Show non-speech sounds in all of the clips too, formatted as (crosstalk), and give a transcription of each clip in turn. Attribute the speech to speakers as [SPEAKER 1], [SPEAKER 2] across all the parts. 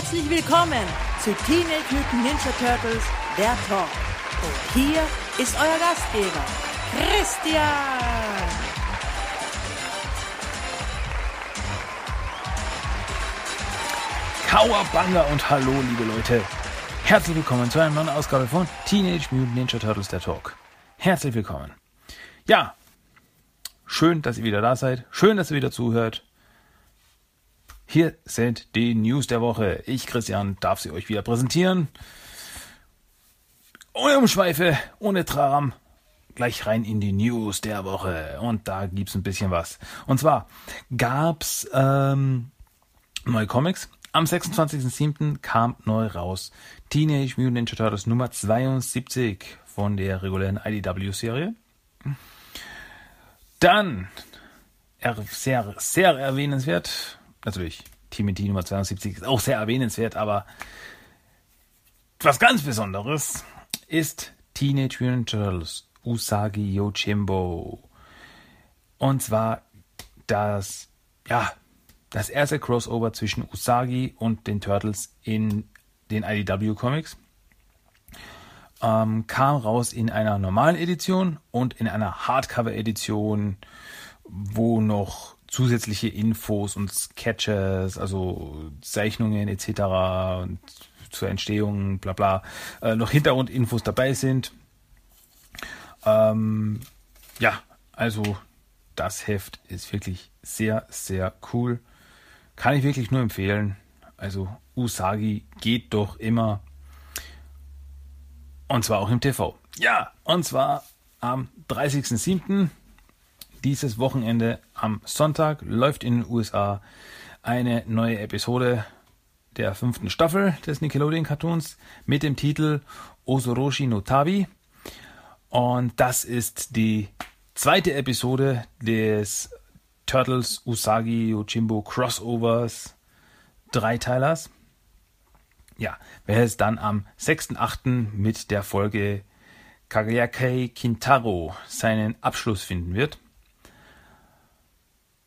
[SPEAKER 1] Herzlich willkommen zu Teenage Mutant Ninja Turtles, der Talk. Und hier ist euer Gastgeber, Christian.
[SPEAKER 2] Kauerbanga und hallo, liebe Leute. Herzlich willkommen zu einer neuen Ausgabe von Teenage Mutant Ninja Turtles, der Talk. Herzlich willkommen. Ja, schön, dass ihr wieder da seid. Schön, dass ihr wieder zuhört. Hier sind die News der Woche. Ich, Christian, darf sie euch wieder präsentieren. Ohne Umschweife, ohne Tram. Gleich rein in die News der Woche. Und da gibt's ein bisschen was. Und zwar gab's ähm, neue Comics. Am 26.07. kam neu raus Teenage Mutant Ninja Turtles Nummer 72 von der regulären IDW-Serie. Dann, sehr, sehr erwähnenswert, natürlich, TMNT Nummer 72 ist auch sehr erwähnenswert, aber was ganz Besonderes ist Teenage Mutant Turtles Usagi Yojimbo. Und zwar das, ja, das erste Crossover zwischen Usagi und den Turtles in den IDW Comics. Ähm, kam raus in einer normalen Edition und in einer Hardcover-Edition, wo noch zusätzliche Infos und Sketches, also Zeichnungen etc. und zur Entstehung, bla bla, äh, noch Hintergrundinfos dabei sind. Ähm, ja, also das Heft ist wirklich sehr, sehr cool. Kann ich wirklich nur empfehlen. Also Usagi geht doch immer. Und zwar auch im TV. Ja, und zwar am 30.07 dieses Wochenende am Sonntag läuft in den USA eine neue Episode der fünften Staffel des Nickelodeon Cartoons mit dem Titel Osoroshi no Tabi. Und das ist die zweite Episode des Turtles Usagi Yojimbo Crossovers Dreiteilers. Ja, welches dann am 6.8. mit der Folge Kagayake Kintaro seinen Abschluss finden wird.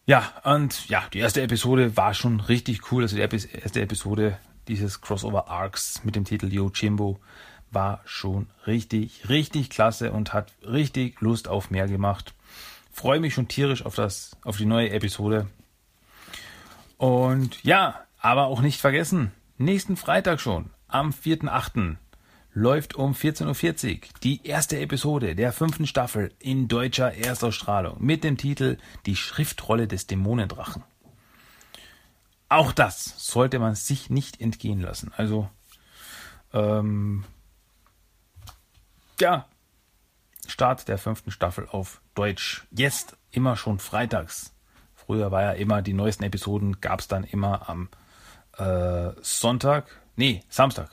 [SPEAKER 2] Ja, und ja, die erste Episode war schon richtig cool. Also die erste Episode dieses Crossover Arcs mit dem Titel Yo Jimbo war schon richtig, richtig klasse und hat richtig Lust auf mehr gemacht. Freue mich schon tierisch auf das, auf die neue Episode. Und ja, aber auch nicht vergessen, nächsten Freitag schon, am 4.8 läuft um 14.40 Uhr die erste Episode der fünften Staffel in deutscher Erstausstrahlung mit dem Titel Die Schriftrolle des Dämonendrachen. Auch das sollte man sich nicht entgehen lassen. Also, ähm, ja, Start der fünften Staffel auf Deutsch. Jetzt immer schon freitags. Früher war ja immer, die neuesten Episoden gab es dann immer am äh, Sonntag, nee, Samstag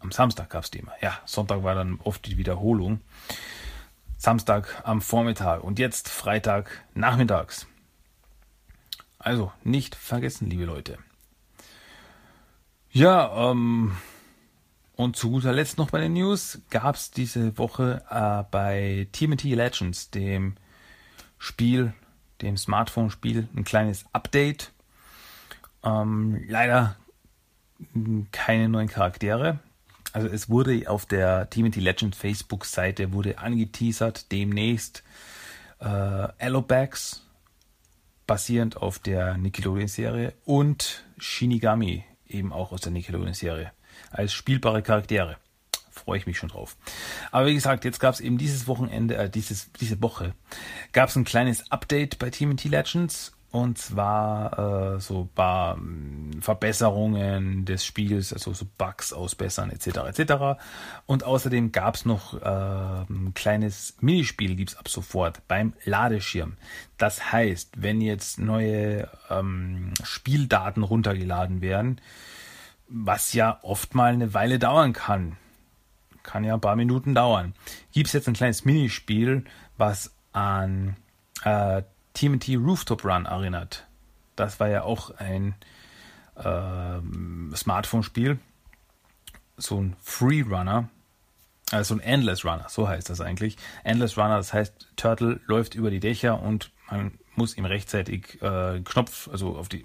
[SPEAKER 2] am Samstag gab es die immer. Ja, Sonntag war dann oft die Wiederholung. Samstag am Vormittag und jetzt Freitag nachmittags. Also nicht vergessen, liebe Leute. Ja, ähm, und zu guter Letzt noch bei den News gab es diese Woche äh, bei TMT Legends, dem Spiel, dem Smartphone-Spiel, ein kleines Update. Ähm, leider keine neuen Charaktere. Also es wurde auf der TMT Legend Facebook-Seite wurde angeteasert, demnächst äh, Allobags, basierend auf der Nickelodeon-Serie und Shinigami, eben auch aus der Nickelodeon-Serie, als spielbare Charaktere. Freue ich mich schon drauf. Aber wie gesagt, jetzt gab es eben dieses Wochenende, äh, dieses, diese Woche, gab es ein kleines Update bei TMT Legends und zwar äh, so paar hm, Verbesserungen des Spiels, also so Bugs ausbessern etc. etc. Und außerdem gab es noch äh, ein kleines Minispiel, gibt es ab sofort beim Ladeschirm. Das heißt, wenn jetzt neue ähm, Spieldaten runtergeladen werden, was ja oft mal eine Weile dauern kann, kann ja ein paar Minuten dauern, gibt es jetzt ein kleines Minispiel, was an äh, TMT Rooftop Run erinnert. Das war ja auch ein äh, Smartphone-Spiel. So ein Freerunner. Also ein Endless Runner, so heißt das eigentlich. Endless Runner, das heißt, Turtle läuft über die Dächer und man muss ihm rechtzeitig äh, Knopf, also auf die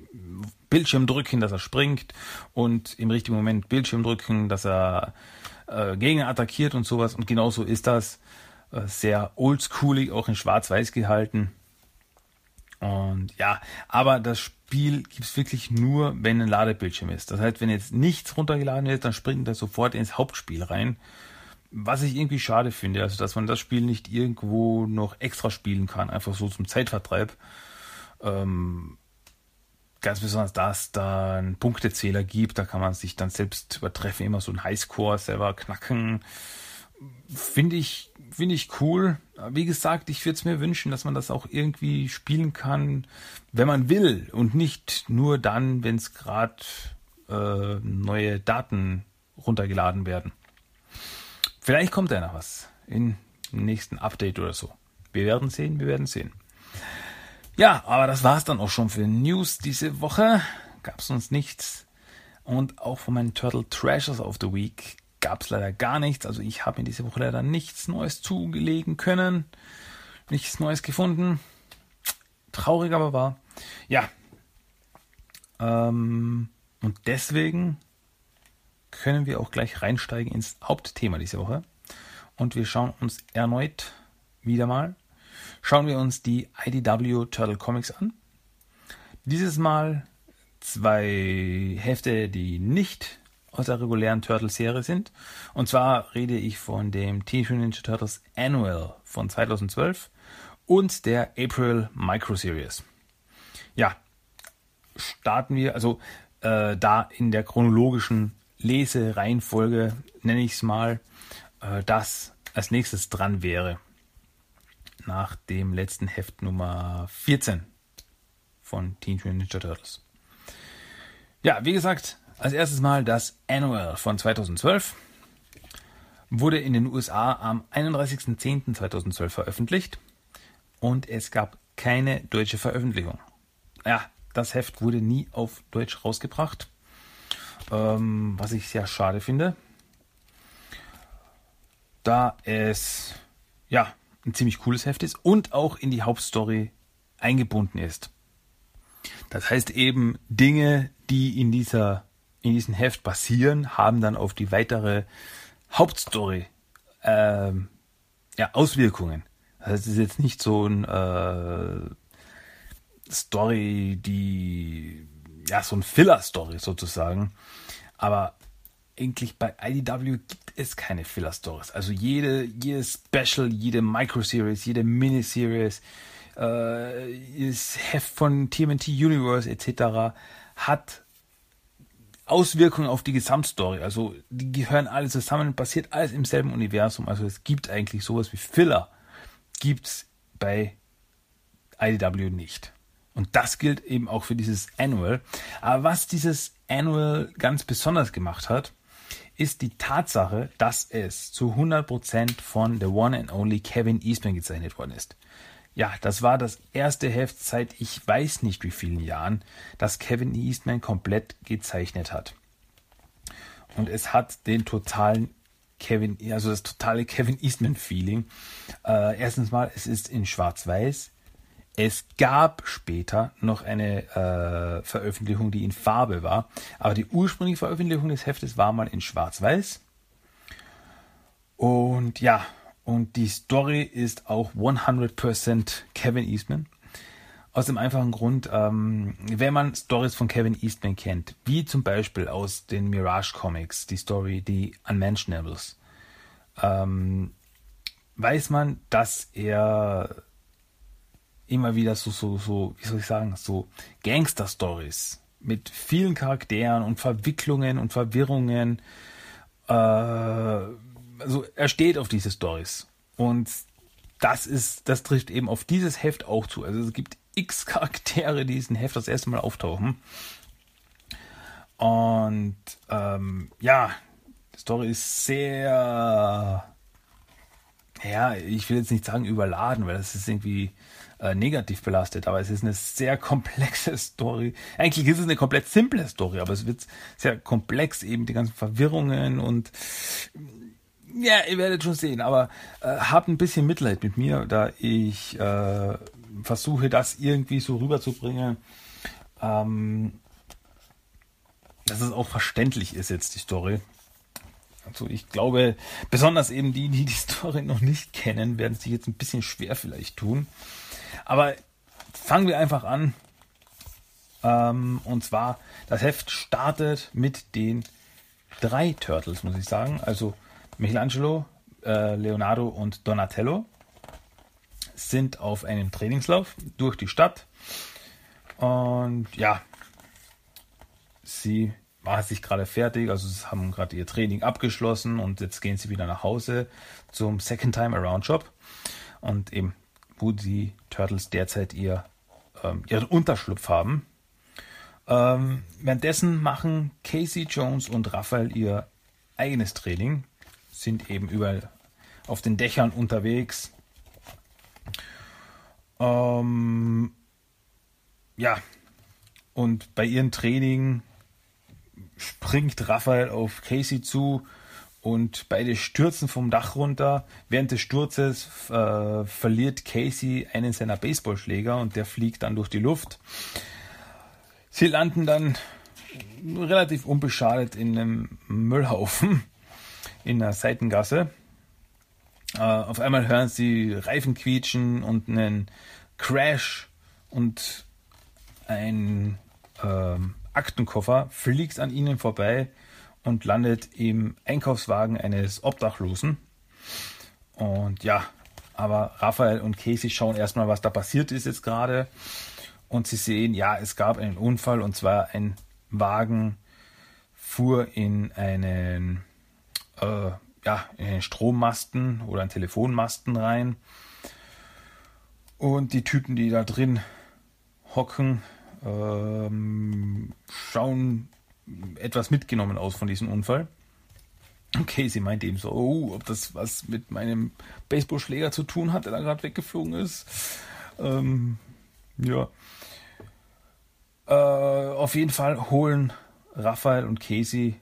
[SPEAKER 2] Bildschirm drücken, dass er springt und im richtigen Moment Bildschirm drücken, dass er äh, Gegner attackiert und sowas. Und genauso ist das äh, sehr oldschoolig, auch in Schwarz-Weiß gehalten. Und ja, aber das Spiel gibt es wirklich nur, wenn ein Ladebildschirm ist. Das heißt, wenn jetzt nichts runtergeladen ist, dann springt das sofort ins Hauptspiel rein. Was ich irgendwie schade finde, also dass man das Spiel nicht irgendwo noch extra spielen kann, einfach so zum Zeitvertreib. Ähm, ganz besonders, dass es da einen Punktezähler gibt, da kann man sich dann selbst übertreffen, immer so ein Highscore selber knacken. Finde ich, finde ich cool. Wie gesagt, ich würde es mir wünschen, dass man das auch irgendwie spielen kann, wenn man will und nicht nur dann, wenn es gerade äh, neue Daten runtergeladen werden. Vielleicht kommt da noch was im nächsten Update oder so. Wir werden sehen, wir werden sehen. Ja, aber das war es dann auch schon für News diese Woche. Gab es uns nichts. Und auch von meinen Turtle Treasures of the Week gab es leider gar nichts. Also ich habe mir diese Woche leider nichts Neues zugelegen können. Nichts Neues gefunden. Traurig aber war. Ja. Ähm, und deswegen können wir auch gleich reinsteigen ins Hauptthema dieser Woche. Und wir schauen uns erneut wieder mal, schauen wir uns die IDW Turtle Comics an. Dieses Mal zwei Hefte, die nicht aus der regulären Turtles-Serie sind. Und zwar rede ich von dem Teenage Mutant Ninja Turtles Annual von 2012 und der April Micro Series. Ja, starten wir, also äh, da in der chronologischen Lesereihenfolge, nenne ich es mal, äh, das als nächstes dran wäre. Nach dem letzten Heft Nummer 14 von Teenage Mutant Ninja Turtles. Ja, wie gesagt, als erstes Mal das Annual von 2012 wurde in den USA am 31.10.2012 veröffentlicht und es gab keine deutsche Veröffentlichung. Ja, das Heft wurde nie auf Deutsch rausgebracht, ähm, was ich sehr schade finde, da es ja ein ziemlich cooles Heft ist und auch in die Hauptstory eingebunden ist. Das heißt eben Dinge, die in dieser in diesem Heft passieren, haben dann auf die weitere Hauptstory ähm, ja, Auswirkungen. Also es ist jetzt nicht so ein äh, Story, die ja so ein Filler-Story sozusagen. Aber eigentlich bei IDW gibt es keine Filler-Stories. Also jede, jede Special, jede Micro-Series, jede Miniseries, äh, jedes Heft von TMNT Universe etc. hat Auswirkungen auf die Gesamtstory. Also die gehören alle zusammen, passiert alles im selben Universum. Also es gibt eigentlich sowas wie Filler. Gibt es bei IDW nicht. Und das gilt eben auch für dieses Annual. Aber was dieses Annual ganz besonders gemacht hat, ist die Tatsache, dass es zu 100% von The One and Only Kevin Eastman gezeichnet worden ist. Ja, das war das erste Heft seit ich weiß nicht wie vielen Jahren, das Kevin Eastman komplett gezeichnet hat. Und es hat den totalen Kevin, also das totale Kevin Eastman Feeling. Äh, erstens mal, es ist in Schwarz-Weiß. Es gab später noch eine äh, Veröffentlichung, die in Farbe war, aber die ursprüngliche Veröffentlichung des Heftes war mal in Schwarz-Weiß. Und ja, und die Story ist auch 100% Kevin Eastman. Aus dem einfachen Grund, ähm, wenn man Stories von Kevin Eastman kennt, wie zum Beispiel aus den Mirage Comics, die Story die Unmentionables, ähm, weiß man, dass er immer wieder so, so, so, wie soll ich sagen, so Gangster-Stories mit vielen Charakteren und Verwicklungen und Verwirrungen äh, also er steht auf diese Stories. Und das ist, das trifft eben auf dieses Heft auch zu. Also es gibt x (laughs) Charaktere, die in diesem Heft das erste Mal auftauchen. Und ähm, ja, die Story ist sehr, ja, ich will jetzt nicht sagen überladen, weil das ist irgendwie äh, negativ belastet, aber es ist eine sehr komplexe (laughs) Story. Eigentlich ist es eine komplett simple Story, aber es wird sehr komplex, eben die ganzen Verwirrungen und Ja, ihr werdet schon sehen, aber äh, habt ein bisschen Mitleid mit mir, da ich äh, versuche, das irgendwie so rüberzubringen, ähm, dass es auch verständlich ist jetzt die Story. Also ich glaube, besonders eben die, die die Story noch nicht kennen, werden sich jetzt ein bisschen schwer vielleicht tun. Aber fangen wir einfach an. Ähm, und zwar, das Heft startet mit den drei Turtles, muss ich sagen. Also Michelangelo, äh, Leonardo und Donatello sind auf einem Trainingslauf durch die Stadt. Und ja, sie machen sich gerade fertig, also sie haben gerade ihr Training abgeschlossen und jetzt gehen sie wieder nach Hause zum Second Time Around Shop und eben, wo die Turtles derzeit ihr, ähm, ihren Unterschlupf haben. Ähm, währenddessen machen Casey Jones und Raphael ihr eigenes Training, sind eben überall auf den Dächern unterwegs. Ähm, ja, und bei ihren Training springt Raphael auf Casey zu und beide stürzen vom Dach runter. Während des Sturzes äh, verliert Casey einen seiner Baseballschläger und der fliegt dann durch die Luft. Sie landen dann relativ unbeschadet in einem Müllhaufen in einer Seitengasse. Äh, auf einmal hören sie Reifen quietschen und einen Crash und ein ähm, Aktenkoffer fliegt an ihnen vorbei und landet im Einkaufswagen eines Obdachlosen. Und ja, aber Raphael und Casey schauen erstmal, was da passiert ist jetzt gerade. Und sie sehen, ja, es gab einen Unfall und zwar ein Wagen fuhr in einen, äh, ja, in einen Strommasten oder einen Telefonmasten rein. Und die Typen, die da drin hocken, ähm, schauen etwas mitgenommen aus von diesem Unfall. Okay, sie meinte eben so, oh, ob das was mit meinem Baseballschläger zu tun hat, der da gerade weggeflogen ist. Ähm, ja. Äh, auf jeden Fall holen Raphael und Casey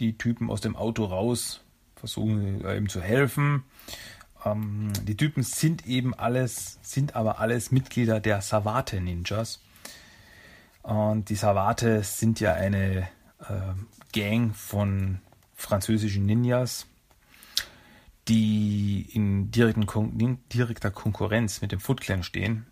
[SPEAKER 2] die Typen aus dem Auto raus, versuchen ihm zu helfen. Ähm, die Typen sind eben alles, sind aber alles Mitglieder der Savate Ninjas. Und die Savate sind ja eine äh, Gang von französischen Ninjas, die in direkter Konkurrenz mit dem Foot Clan stehen.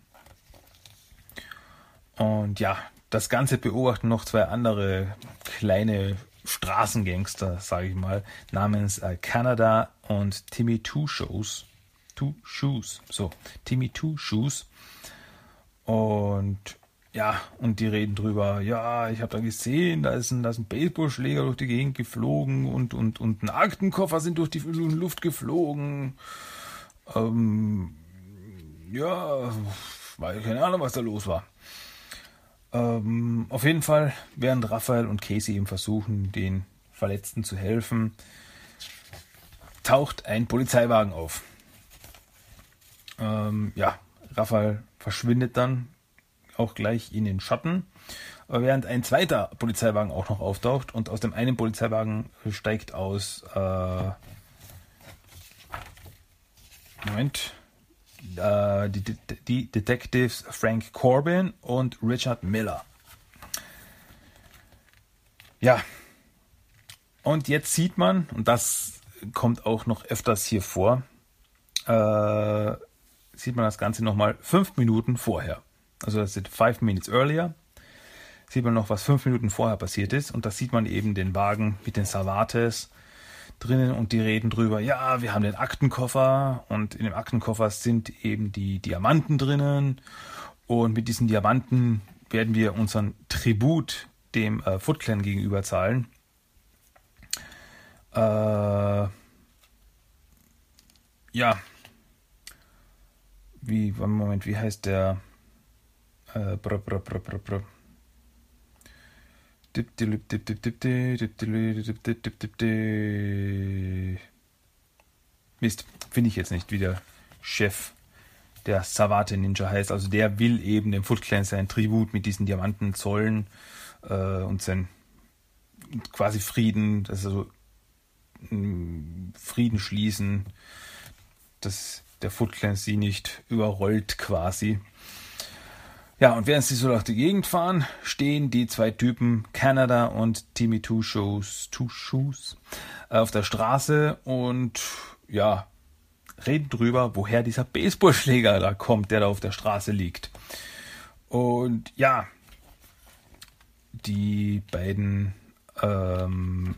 [SPEAKER 2] Und ja, das Ganze beobachten noch zwei andere kleine Straßengangster, sage ich mal, namens äh, Canada und Timmy Two Shoes. Two Shoes. So, Timmy Two Shoes. Und ja, und die reden drüber, ja, ich habe da gesehen, da ist ein, ein Baseballschläger durch die Gegend geflogen und, und, und ein Aktenkoffer sind durch die Luft geflogen. Ähm, ja, weil keine Ahnung, was da los war. Ähm, auf jeden Fall, während Raphael und Casey ihm versuchen, den Verletzten zu helfen, taucht ein Polizeiwagen auf. Ähm, ja, Raphael verschwindet dann auch gleich in den Schatten, während ein zweiter Polizeiwagen auch noch auftaucht und aus dem einen Polizeiwagen steigt aus äh, Moment äh, die, die Detectives Frank Corbin und Richard Miller. Ja, und jetzt sieht man, und das kommt auch noch öfters hier vor, äh, sieht man das Ganze nochmal fünf Minuten vorher. Also das sind five minutes earlier. Sieht man noch, was fünf Minuten vorher passiert ist. Und da sieht man eben den Wagen mit den Savates drinnen und die reden drüber, ja, wir haben den Aktenkoffer und in dem Aktenkoffer sind eben die Diamanten drinnen und mit diesen Diamanten werden wir unseren Tribut dem äh, Foot Clan gegenüber zahlen. Äh, ja. Wie, Moment, wie heißt der? Äh, brr, brr, brr, brr, brr. Mist, finde ich jetzt nicht, wie der Chef der Savate Ninja heißt. Also der will eben dem Foot Clan sein Tribut mit diesen Diamanten zollen äh, und sein quasi Frieden, also Frieden schließen, dass der Foot Clan sie nicht überrollt quasi. Ja, und während sie so durch die Gegend fahren, stehen die zwei Typen, Canada und Timmy Two Shoes, Two Shoes, auf der Straße und ja, reden drüber, woher dieser Baseballschläger da kommt, der da auf der Straße liegt. Und ja, die beiden ähm,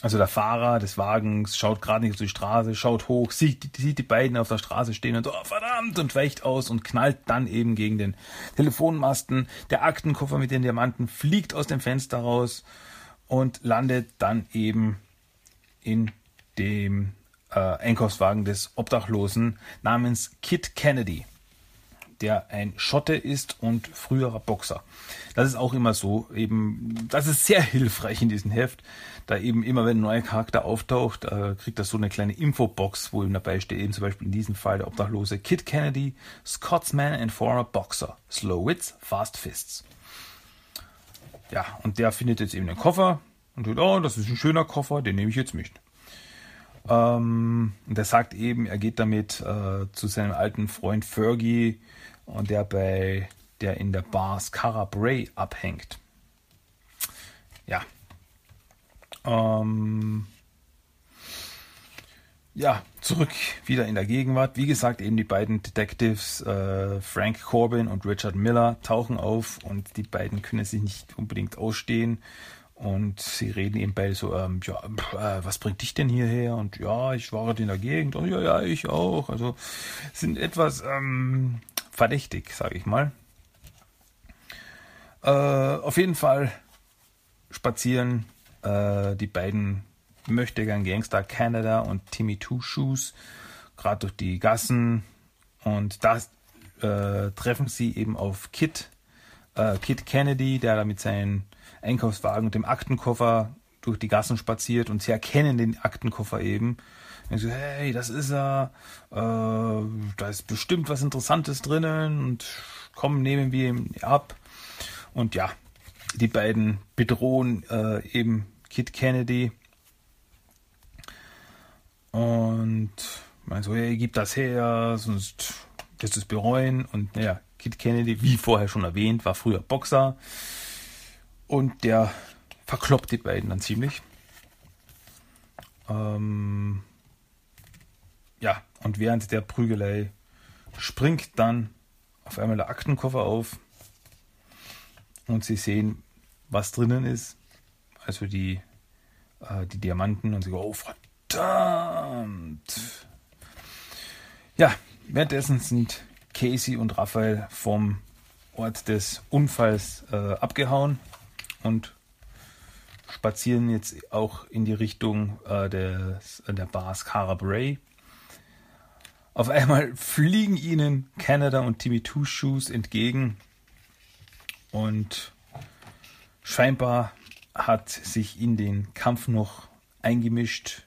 [SPEAKER 2] also der Fahrer des Wagens schaut gerade nicht auf die Straße, schaut hoch, sieht, sieht die beiden auf der Straße stehen und so, oh, verdammt, und weicht aus und knallt dann eben gegen den Telefonmasten. Der Aktenkoffer mit den Diamanten fliegt aus dem Fenster raus und landet dann eben in dem äh, Einkaufswagen des Obdachlosen namens Kit Kennedy der ein Schotte ist und früherer Boxer. Das ist auch immer so, eben, das ist sehr hilfreich in diesem Heft, da eben immer, wenn ein neuer Charakter auftaucht, äh, kriegt das so eine kleine Infobox, wo ihm dabei steht, eben zum Beispiel in diesem Fall der Obdachlose Kid Kennedy, Scotsman and former Boxer, Slow Wits, Fast Fists. Ja, und der findet jetzt eben den Koffer und sagt, oh, das ist ein schöner Koffer, den nehme ich jetzt mit. Ähm, und er sagt eben, er geht damit äh, zu seinem alten Freund Fergie der bei der in der Bar Scarra Bray abhängt. Ja. Ähm, ja, zurück wieder in der Gegenwart. Wie gesagt, eben die beiden Detectives äh, Frank Corbin und Richard Miller tauchen auf und die beiden können sich nicht unbedingt ausstehen. Und sie reden eben beide so, ähm, ja, äh, was bringt dich denn hierher? Und ja, ich war in der Gegend. Und ja, ja, ich auch. Also sind etwas ähm, verdächtig, sage ich mal. Äh, auf jeden Fall spazieren äh, die beiden Möchtegern Gangster Canada und Timmy Two Shoes gerade durch die Gassen und da äh, treffen sie eben auf Kit, äh, Kit Kennedy, der da mit seinem Einkaufswagen und dem Aktenkoffer durch die Gassen spaziert und sie erkennen den Aktenkoffer eben ich so, hey, das ist er, äh, da ist bestimmt was Interessantes drinnen und komm, nehmen wir ihn ab. Und ja, die beiden bedrohen äh, eben Kid Kennedy und meinen so, hey, gib das her, sonst wirst du es bereuen. Und naja, Kid Kennedy, wie vorher schon erwähnt, war früher Boxer und der verkloppt die beiden dann ziemlich. Ähm, ja, und während der Prügelei springt dann auf einmal der Aktenkoffer auf und sie sehen, was drinnen ist. Also die, äh, die Diamanten und sie go, oh verdammt. Ja, währenddessen sind Casey und Raphael vom Ort des Unfalls äh, abgehauen und spazieren jetzt auch in die Richtung äh, des, der Bar Scara Bray. Auf einmal fliegen ihnen Canada und Timmy Two Shoes entgegen und scheinbar hat sich in den Kampf noch eingemischt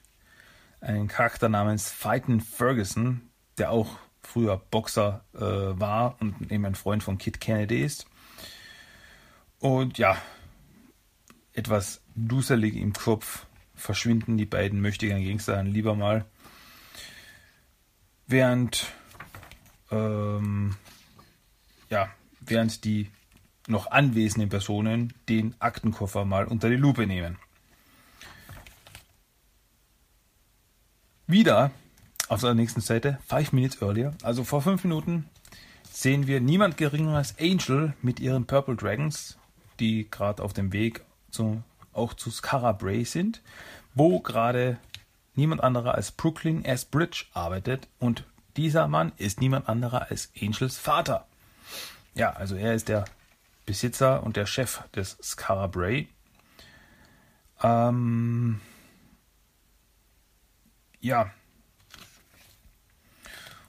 [SPEAKER 2] ein Charakter namens Fighten Ferguson, der auch früher Boxer äh, war und eben ein Freund von Kid Kennedy ist. Und ja, etwas duselig im Kopf verschwinden die beiden möchtegern Gangster lieber mal während ähm, ja, während die noch anwesenden Personen den Aktenkoffer mal unter die Lupe nehmen. Wieder auf der nächsten Seite, 5 Minutes earlier, also vor 5 Minuten, sehen wir niemand geringer als Angel mit ihren Purple Dragons, die gerade auf dem Weg zu, auch zu Scarra Bray sind, wo gerade niemand anderer als Brooklyn S. Bridge arbeitet und dieser Mann ist niemand anderer als Angels Vater. Ja, also er ist der Besitzer und der Chef des Scarra Bray. Ähm, ja.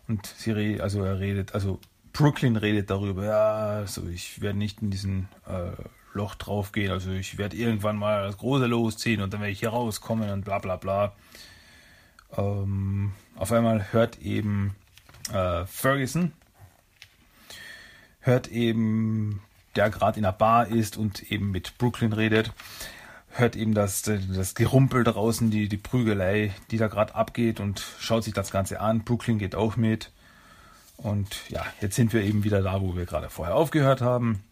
[SPEAKER 2] Und sie redet, also er redet, also Brooklyn redet darüber, ja, also ich werde nicht in diesen äh, Loch draufgehen, also ich werde irgendwann mal das große losziehen und dann werde ich hier rauskommen und bla bla bla. Ähm, auf einmal hört eben äh, Ferguson, hört eben, der gerade in der Bar ist und eben mit Brooklyn redet, hört eben das, das Gerumpel draußen, die, die Prügelei, die da gerade abgeht und schaut sich das Ganze an. Brooklyn geht auch mit. Und ja, jetzt sind wir eben wieder da, wo wir gerade vorher aufgehört haben.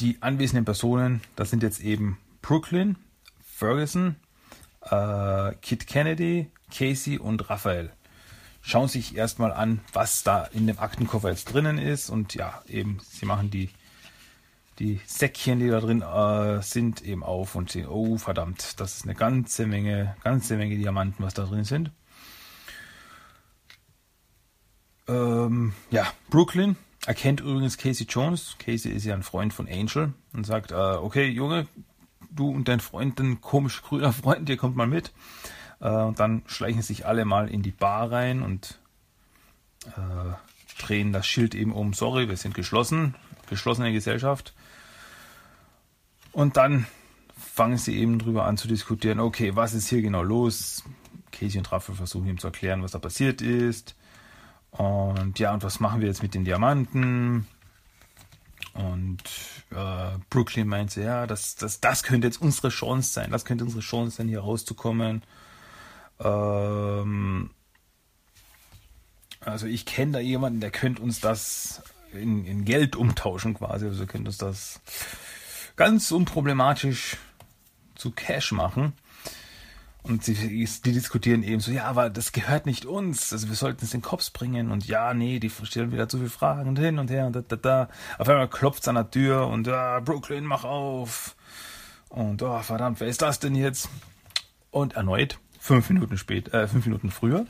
[SPEAKER 2] Die anwesenden Personen, das sind jetzt eben Brooklyn, Ferguson, äh, Kit Kennedy, Casey und Raphael. Schauen sich erstmal an, was da in dem Aktenkoffer jetzt drinnen ist. Und ja, eben, sie machen die die Säckchen, die da drin äh, sind, eben auf und sehen, oh verdammt, das ist eine ganze Menge, ganze Menge Diamanten, was da drin sind. Ähm, ja, Brooklyn erkennt übrigens Casey Jones. Casey ist ja ein Freund von Angel und sagt, äh, okay, Junge, du und dein Freund, dein komisch grüner Freund, ihr kommt mal mit. Äh, und dann schleichen sich alle mal in die Bar rein und äh, drehen das Schild eben um, sorry, wir sind geschlossen, geschlossene Gesellschaft. Und dann fangen sie eben drüber an zu diskutieren, okay, was ist hier genau los? Casey und Raffel versuchen ihm zu erklären, was da passiert ist. Und ja, und was machen wir jetzt mit den Diamanten? Und äh, Brooklyn meinte, ja, das, das, das könnte jetzt unsere Chance sein. Das könnte unsere Chance sein, hier rauszukommen. Ähm, also ich kenne da jemanden, der könnte uns das in, in Geld umtauschen quasi. Also könnte uns das ganz unproblematisch zu Cash machen. Und sie, die diskutieren eben so, ja, aber das gehört nicht uns. Also wir sollten es den Kopf bringen. Und ja, nee, die stellen wieder zu viele Fragen und hin und her und da, da, da. Auf einmal klopft es an der Tür und ja, Brooklyn, mach auf. Und oh, verdammt, wer ist das denn jetzt? Und erneut, fünf Minuten spät, äh, fünf Minuten früher,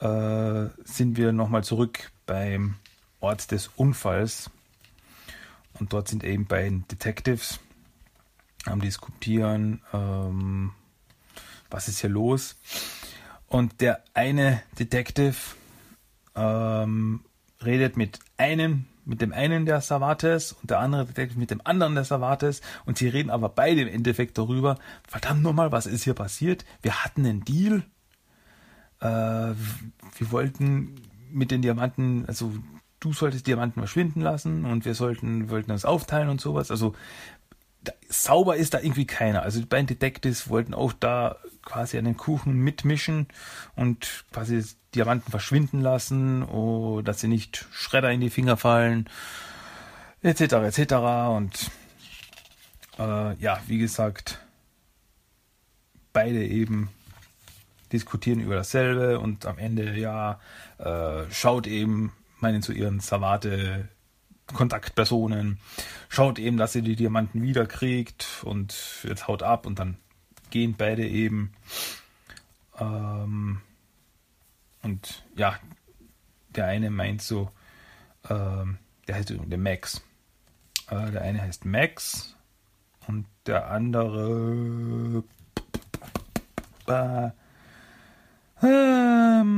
[SPEAKER 2] äh, sind wir nochmal zurück beim Ort des Unfalls und dort sind eben beiden Detectives am Diskutieren, ähm, was ist hier los. Und der eine Detective ähm, redet mit einem, mit dem einen der Savates und der andere Detective mit dem anderen der Savates und sie reden aber beide im Endeffekt darüber, verdammt nochmal, was ist hier passiert? Wir hatten einen Deal. Äh, wir wollten mit den Diamanten, also du solltest Diamanten verschwinden lassen und wir sollten, wollten das aufteilen und sowas. Also sauber ist da irgendwie keiner. Also die beiden Detectives wollten auch da quasi an den Kuchen mitmischen und quasi Diamanten verschwinden lassen, oh, dass sie nicht Schredder in die Finger fallen, etc. etc. Und äh, ja, wie gesagt, beide eben diskutieren über dasselbe und am Ende ja äh, schaut eben meinen zu ihren Savate Kontaktpersonen, schaut eben, dass sie die Diamanten wiederkriegt und jetzt haut ab und dann gehen beide eben. Ähm, und ja, der eine meint so, ähm, der heißt der Max. Äh, der eine heißt Max und der andere äh, ähm,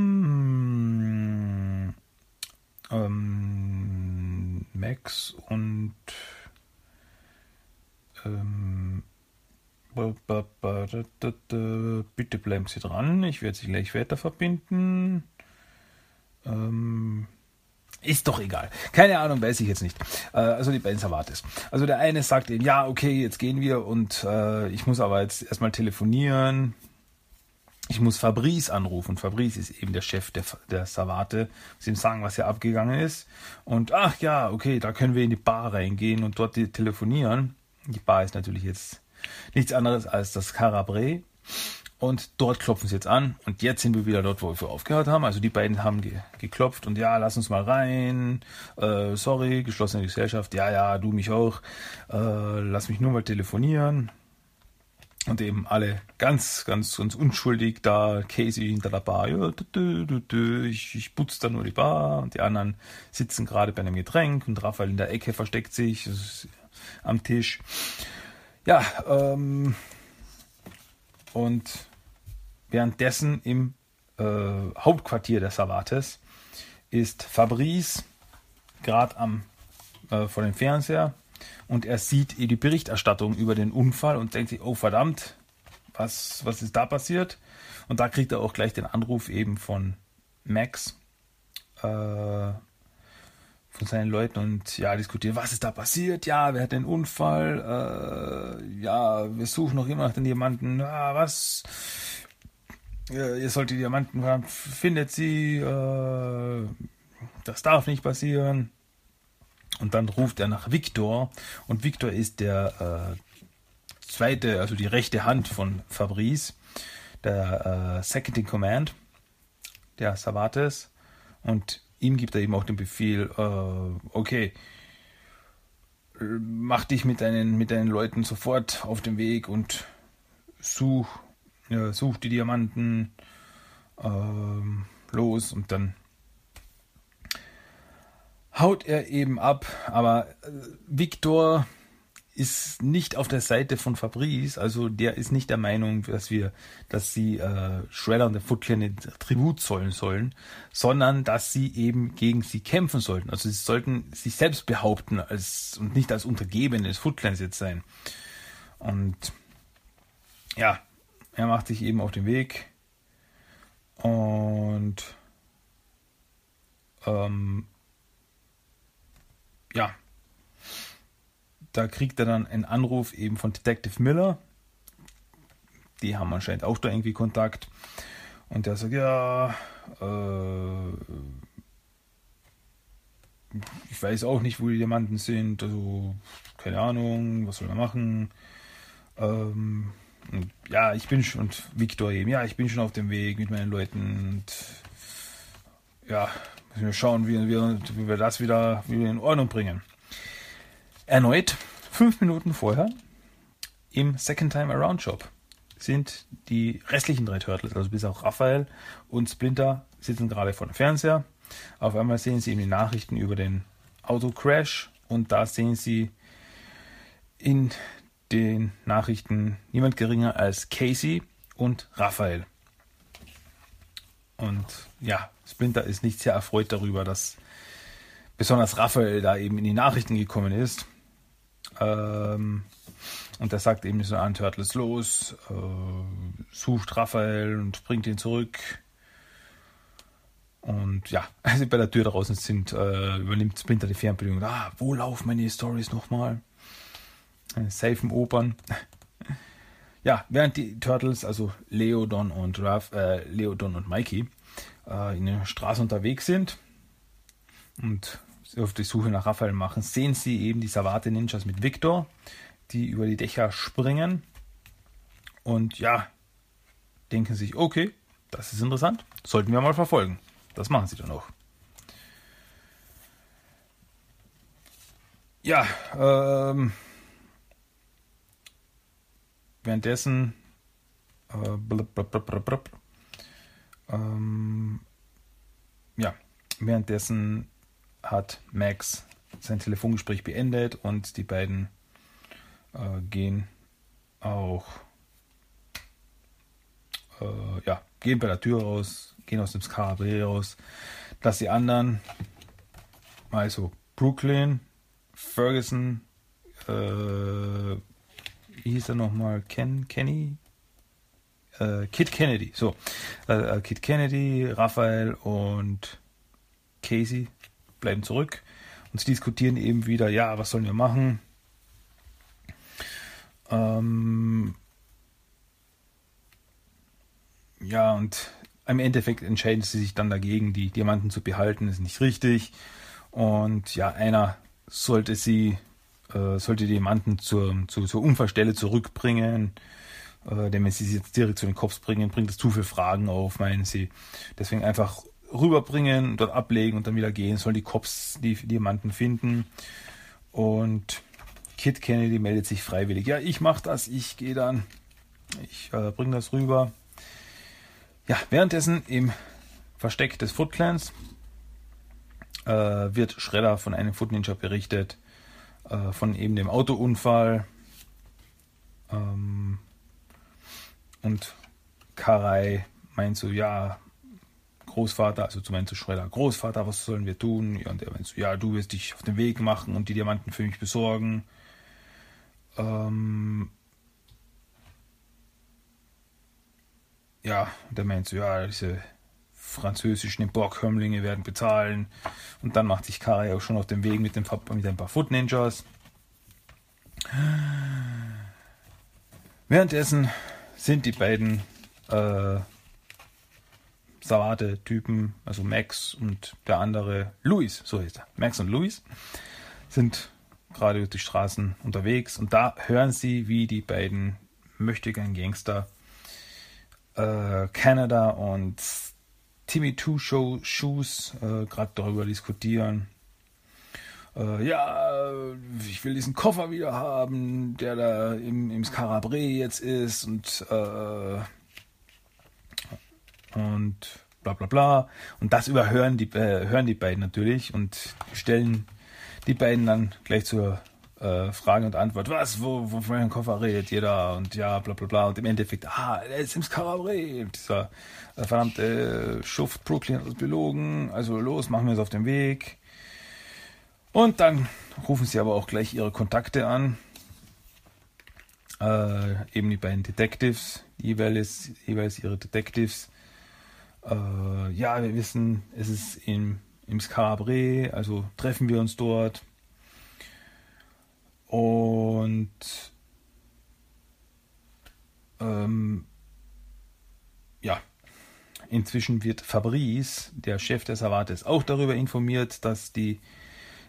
[SPEAKER 2] ähm, Max und ähm, bitte bleiben Sie dran, ich werde Sie gleich weiter verbinden. Ähm, ist doch egal. Keine Ahnung, weiß ich jetzt nicht. Äh, also die beiden Savates. Also der eine sagt eben, ja, okay, jetzt gehen wir und äh, ich muss aber jetzt erstmal telefonieren ich muss Fabrice anrufen. Fabrice ist eben der Chef der, der Savate. Muss ihm sagen, was hier abgegangen ist. Und ach ja, okay, da können wir in die Bar reingehen und dort telefonieren. Die Bar ist natürlich jetzt nichts anderes als das Carabre. Und dort klopfen sie jetzt an. Und jetzt sind wir wieder dort, wo wir aufgehört haben. Also die beiden haben ge geklopft und ja, lass uns mal rein. Äh, sorry, geschlossene Gesellschaft. Ja, ja, du mich auch. Äh, lass mich nur mal telefonieren. Und eben alle ganz, ganz, ganz unschuldig da, Casey hinter der Bar, ja, dü, dü, dü, ich, ich putze da nur die Bar. Und die anderen sitzen gerade bei einem Getränk und Raphael in der Ecke versteckt sich am Tisch. Ja, ähm, und währenddessen im äh, Hauptquartier der Savates ist Fabrice gerade äh, vor dem Fernseher und er sieht die Berichterstattung über den Unfall und denkt sich, oh verdammt, was, was ist da passiert? Und da kriegt er auch gleich den Anruf eben von Max, äh, von seinen Leuten und ja, diskutiert, was ist da passiert? Ja, wer hat den Unfall? Äh, ja, wir suchen noch immer nach den Diamanten. Ja, was? Ja, ihr sollt die Diamanten findet sie. Äh, das darf nicht passieren. Und dann ruft er nach Victor und Victor ist der äh, zweite, also die rechte Hand von Fabrice, der äh, Second in Command, der Savates. Und ihm gibt er eben auch den Befehl, äh, okay, mach dich mit deinen, mit deinen Leuten sofort auf den Weg und such, ja, such die Diamanten äh, los und dann haut er eben ab. Aber äh, Victor ist nicht auf der Seite von Fabrice, also der ist nicht der Meinung, dass wir, dass sie äh, Shredder und der Foot Clan Tribut zollen sollen, sondern dass sie eben gegen sie kämpfen sollten. Also sie sollten sich selbst behaupten als und nicht als Untergebene des Foot Clans jetzt sein. Und ja, er macht sich eben auf den Weg und ähm, ja, da kriegt er dann einen Anruf eben von Detective Miller. Die haben anscheinend auch da irgendwie Kontakt. Und der sagt, ja, äh, ich weiß auch nicht, wo die Diamanten sind, also keine Ahnung, was soll man machen. Ähm, ja, ich bin schon, und Victor eben, ja, ich bin schon auf dem Weg mit meinen Leuten und ja, wir schauen, wie, wie, wie wir das wieder, wieder in Ordnung bringen. Erneut fünf Minuten vorher im Second Time Around Shop sind die restlichen drei Turtles, also bis auch Raphael und Splinter, sitzen gerade vor dem Fernseher. Auf einmal sehen sie eben die Nachrichten über den Autocrash und da sehen sie in den Nachrichten niemand geringer als Casey und Raphael. Und ja, Splinter ist nicht sehr erfreut darüber, dass besonders Raphael da eben in die Nachrichten gekommen ist. Ähm, und der sagt eben so an Turtles los, äh, sucht Raphael und bringt ihn zurück. Und ja, (laughs) als sie bei der Tür draußen sind, äh, übernimmt Splinter die Fernbedienung. Ah, wo laufen meine Stories nochmal? Safe im Opern. (laughs) ja, während die Turtles, also Leo, Don und Raph, äh, Leo, Don und Mikey, äh, in der Straße unterwegs sind und auf die Suche nach Raphael machen, sehen sie eben die Savate Ninjas mit Victor, die über die Dächer springen. Und ja, denken sich, okay, das ist interessant, sollten wir mal verfolgen. Das machen sie dann auch. Ja, ähm, währenddessen äh, blub, blub, blub, ähm, ja, währenddessen hat Max sein Telefongespräch beendet und die beiden äh, gehen auch äh, ja, gehen bei der Tür raus, gehen aus dem Skarabee raus, dass die anderen, also Brooklyn, Ferguson, äh, wie hieß er nochmal, Ken, Kenny, äh, Kid Kennedy, so, äh, äh Kid Kennedy, Raphael und Casey bleiben zurück und sie diskutieren eben wieder, ja, was sollen wir machen? Ähm, ja, und im Endeffekt entscheiden sie sich dann dagegen, die Diamanten zu behalten, ist nicht richtig. Und ja, einer sollte sie, äh, sollte die Diamanten zur, zur, zur Unfallstelle zurückbringen. Äh, denn wenn sie sie jetzt direkt zu den Cops bringen, bringt das zu viele Fragen auf, meinen sie. Deswegen einfach rüberbringen, dort ablegen und dann wieder gehen. Sollen die Cops die Diamanten finden. Und Kid Kennedy meldet sich freiwillig. Ja, ich mache das, ich gehe dann. Ich äh, bringe das rüber. Ja, währenddessen im Versteck des Foot Clans äh, wird Shredder von einem Foot Ninja berichtet, äh, von eben dem Autounfall. Ähm, und Karai meint so, ja, Großvater, also zu meinem Schredder, Großvater, was sollen wir tun? Ja, und er meint so, ja, du wirst dich auf den Weg machen und die Diamanten für mich besorgen. Ähm ja, und er meint so, ja, diese französischen Borgkömmlinge werden bezahlen. Und dann macht sich Karai auch schon auf den Weg mit, dem, mit ein paar Foot Ninjas. Währenddessen sind die beiden äh, Savate-Typen, also Max und der andere Luis, so heißt er. Max und Luis sind gerade durch die Straßen unterwegs und da hören sie, wie die beiden möchtegern Gangster äh, Canada und Timmy Two Show Shoes äh, gerade darüber diskutieren. Äh, ja, ich will diesen Koffer wieder haben, der da im, im Scarabre jetzt ist und äh, und bla bla bla. Und das überhören die, äh, hören die beiden natürlich und stellen die beiden dann gleich zur äh, Frage und Antwort. Was, wo, wo einen Koffer redet da? Und ja, bla bla bla. Und im Endeffekt, ah, er ist im Skarabre. Dieser äh, verdammte Schuft Brooklyn hat uns belogen. Also los, machen wir es auf den Weg. Und dann rufen sie aber auch gleich ihre Kontakte an. Äh, eben die beiden Detectives, jeweils, jeweils ihre Detectives äh, ja, wir wissen, es ist im, im Scabre, also treffen wir uns dort. Und ähm, ja, inzwischen wird Fabrice, der Chef des Savates, auch darüber informiert, dass die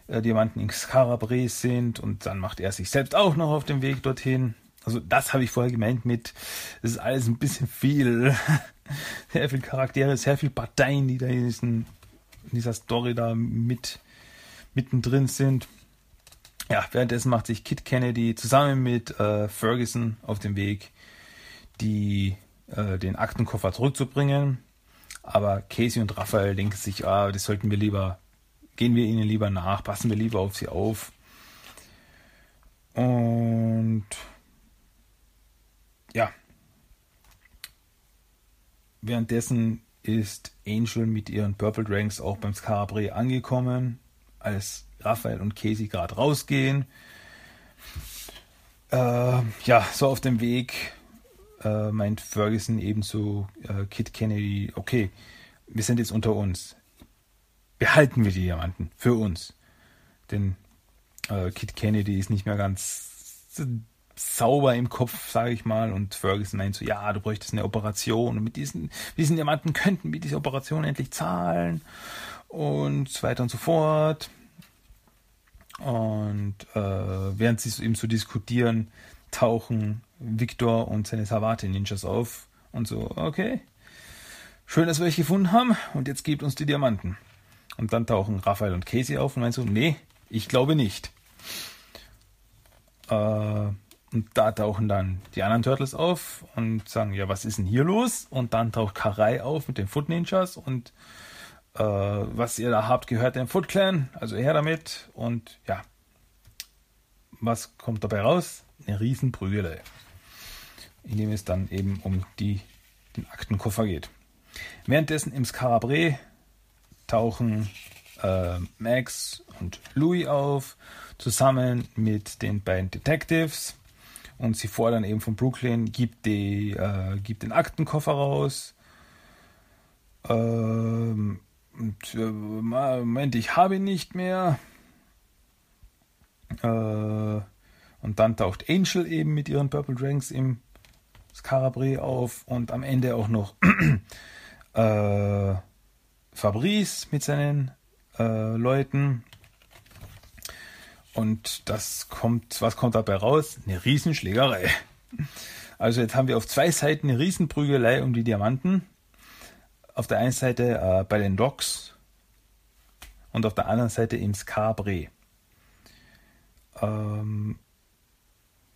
[SPEAKER 2] äh, Diamanten in Scarabre sind und dann macht er sich selbst auch noch auf den Weg dorthin. Also das habe ich vorher gemeint mit, es ist alles ein bisschen viel. (laughs) sehr viele Charaktere, sehr viele Parteien, die da in, diesen, in dieser Story da mit mittendrin sind. Ja, währenddessen macht sich Kit Kennedy zusammen mit äh, Ferguson auf den Weg, die, äh, den Aktenkoffer zurückzubringen. Aber Casey und Raphael denken sich, ah, das sollten wir lieber, gehen wir ihnen lieber nach, passen wir lieber auf sie auf. Und ja, Währenddessen ist Angel mit ihren Purple Dranks auch beim Scarabre angekommen, als Raphael und Casey gerade rausgehen. Äh, ja, so auf dem Weg äh, meint Ferguson ebenso äh, Kid Kennedy, okay, wir sind jetzt unter uns. Behalten wir die Diamanten für uns. Denn äh, Kid Kennedy ist nicht mehr ganz sauber im Kopf, sage ich mal. Und Ferguson meint so, ja, du bräuchtest eine Operation. Und mit diesen, diesen Diamanten könnten wir diese Operation endlich zahlen. Und so weiter und so fort. Und äh, während sie eben so diskutieren, tauchen Victor und seine Savate-Ninjas auf. Und so, okay, schön, dass wir euch gefunden haben. Und jetzt gebt uns die Diamanten. Und dann tauchen Raphael und Casey auf und meinen so, nee, ich glaube nicht. Äh, und da tauchen dann die anderen Turtles auf und sagen, ja, was ist denn hier los? Und dann taucht Karai auf mit den Foot Ninjas und äh, was ihr da habt, gehört dem Foot Clan, also her damit. Und ja, was kommt dabei raus? Eine Riesenprügelei. In dem es dann eben um die, den Aktenkoffer geht. Währenddessen im Scarabre tauchen äh, Max und Louis auf, zusammen mit den beiden Detectives und sie fordern eben von Brooklyn, gib, die, äh, gib den Aktenkoffer raus. Ähm, und, äh, Moment, ich habe ihn nicht mehr. Äh, und dann taucht Angel eben mit ihren Purple Dranks im Scarabre auf und am Ende auch noch (clears throat) äh, Fabrice mit seinen äh, Leuten. Und das kommt, was kommt dabei raus? Eine Riesenschlägerei. Also jetzt haben wir auf zwei Seiten eine Riesenprügelei um die Diamanten. Auf der einen Seite äh, bei den Docks und auf der anderen Seite im Scabre. Ähm,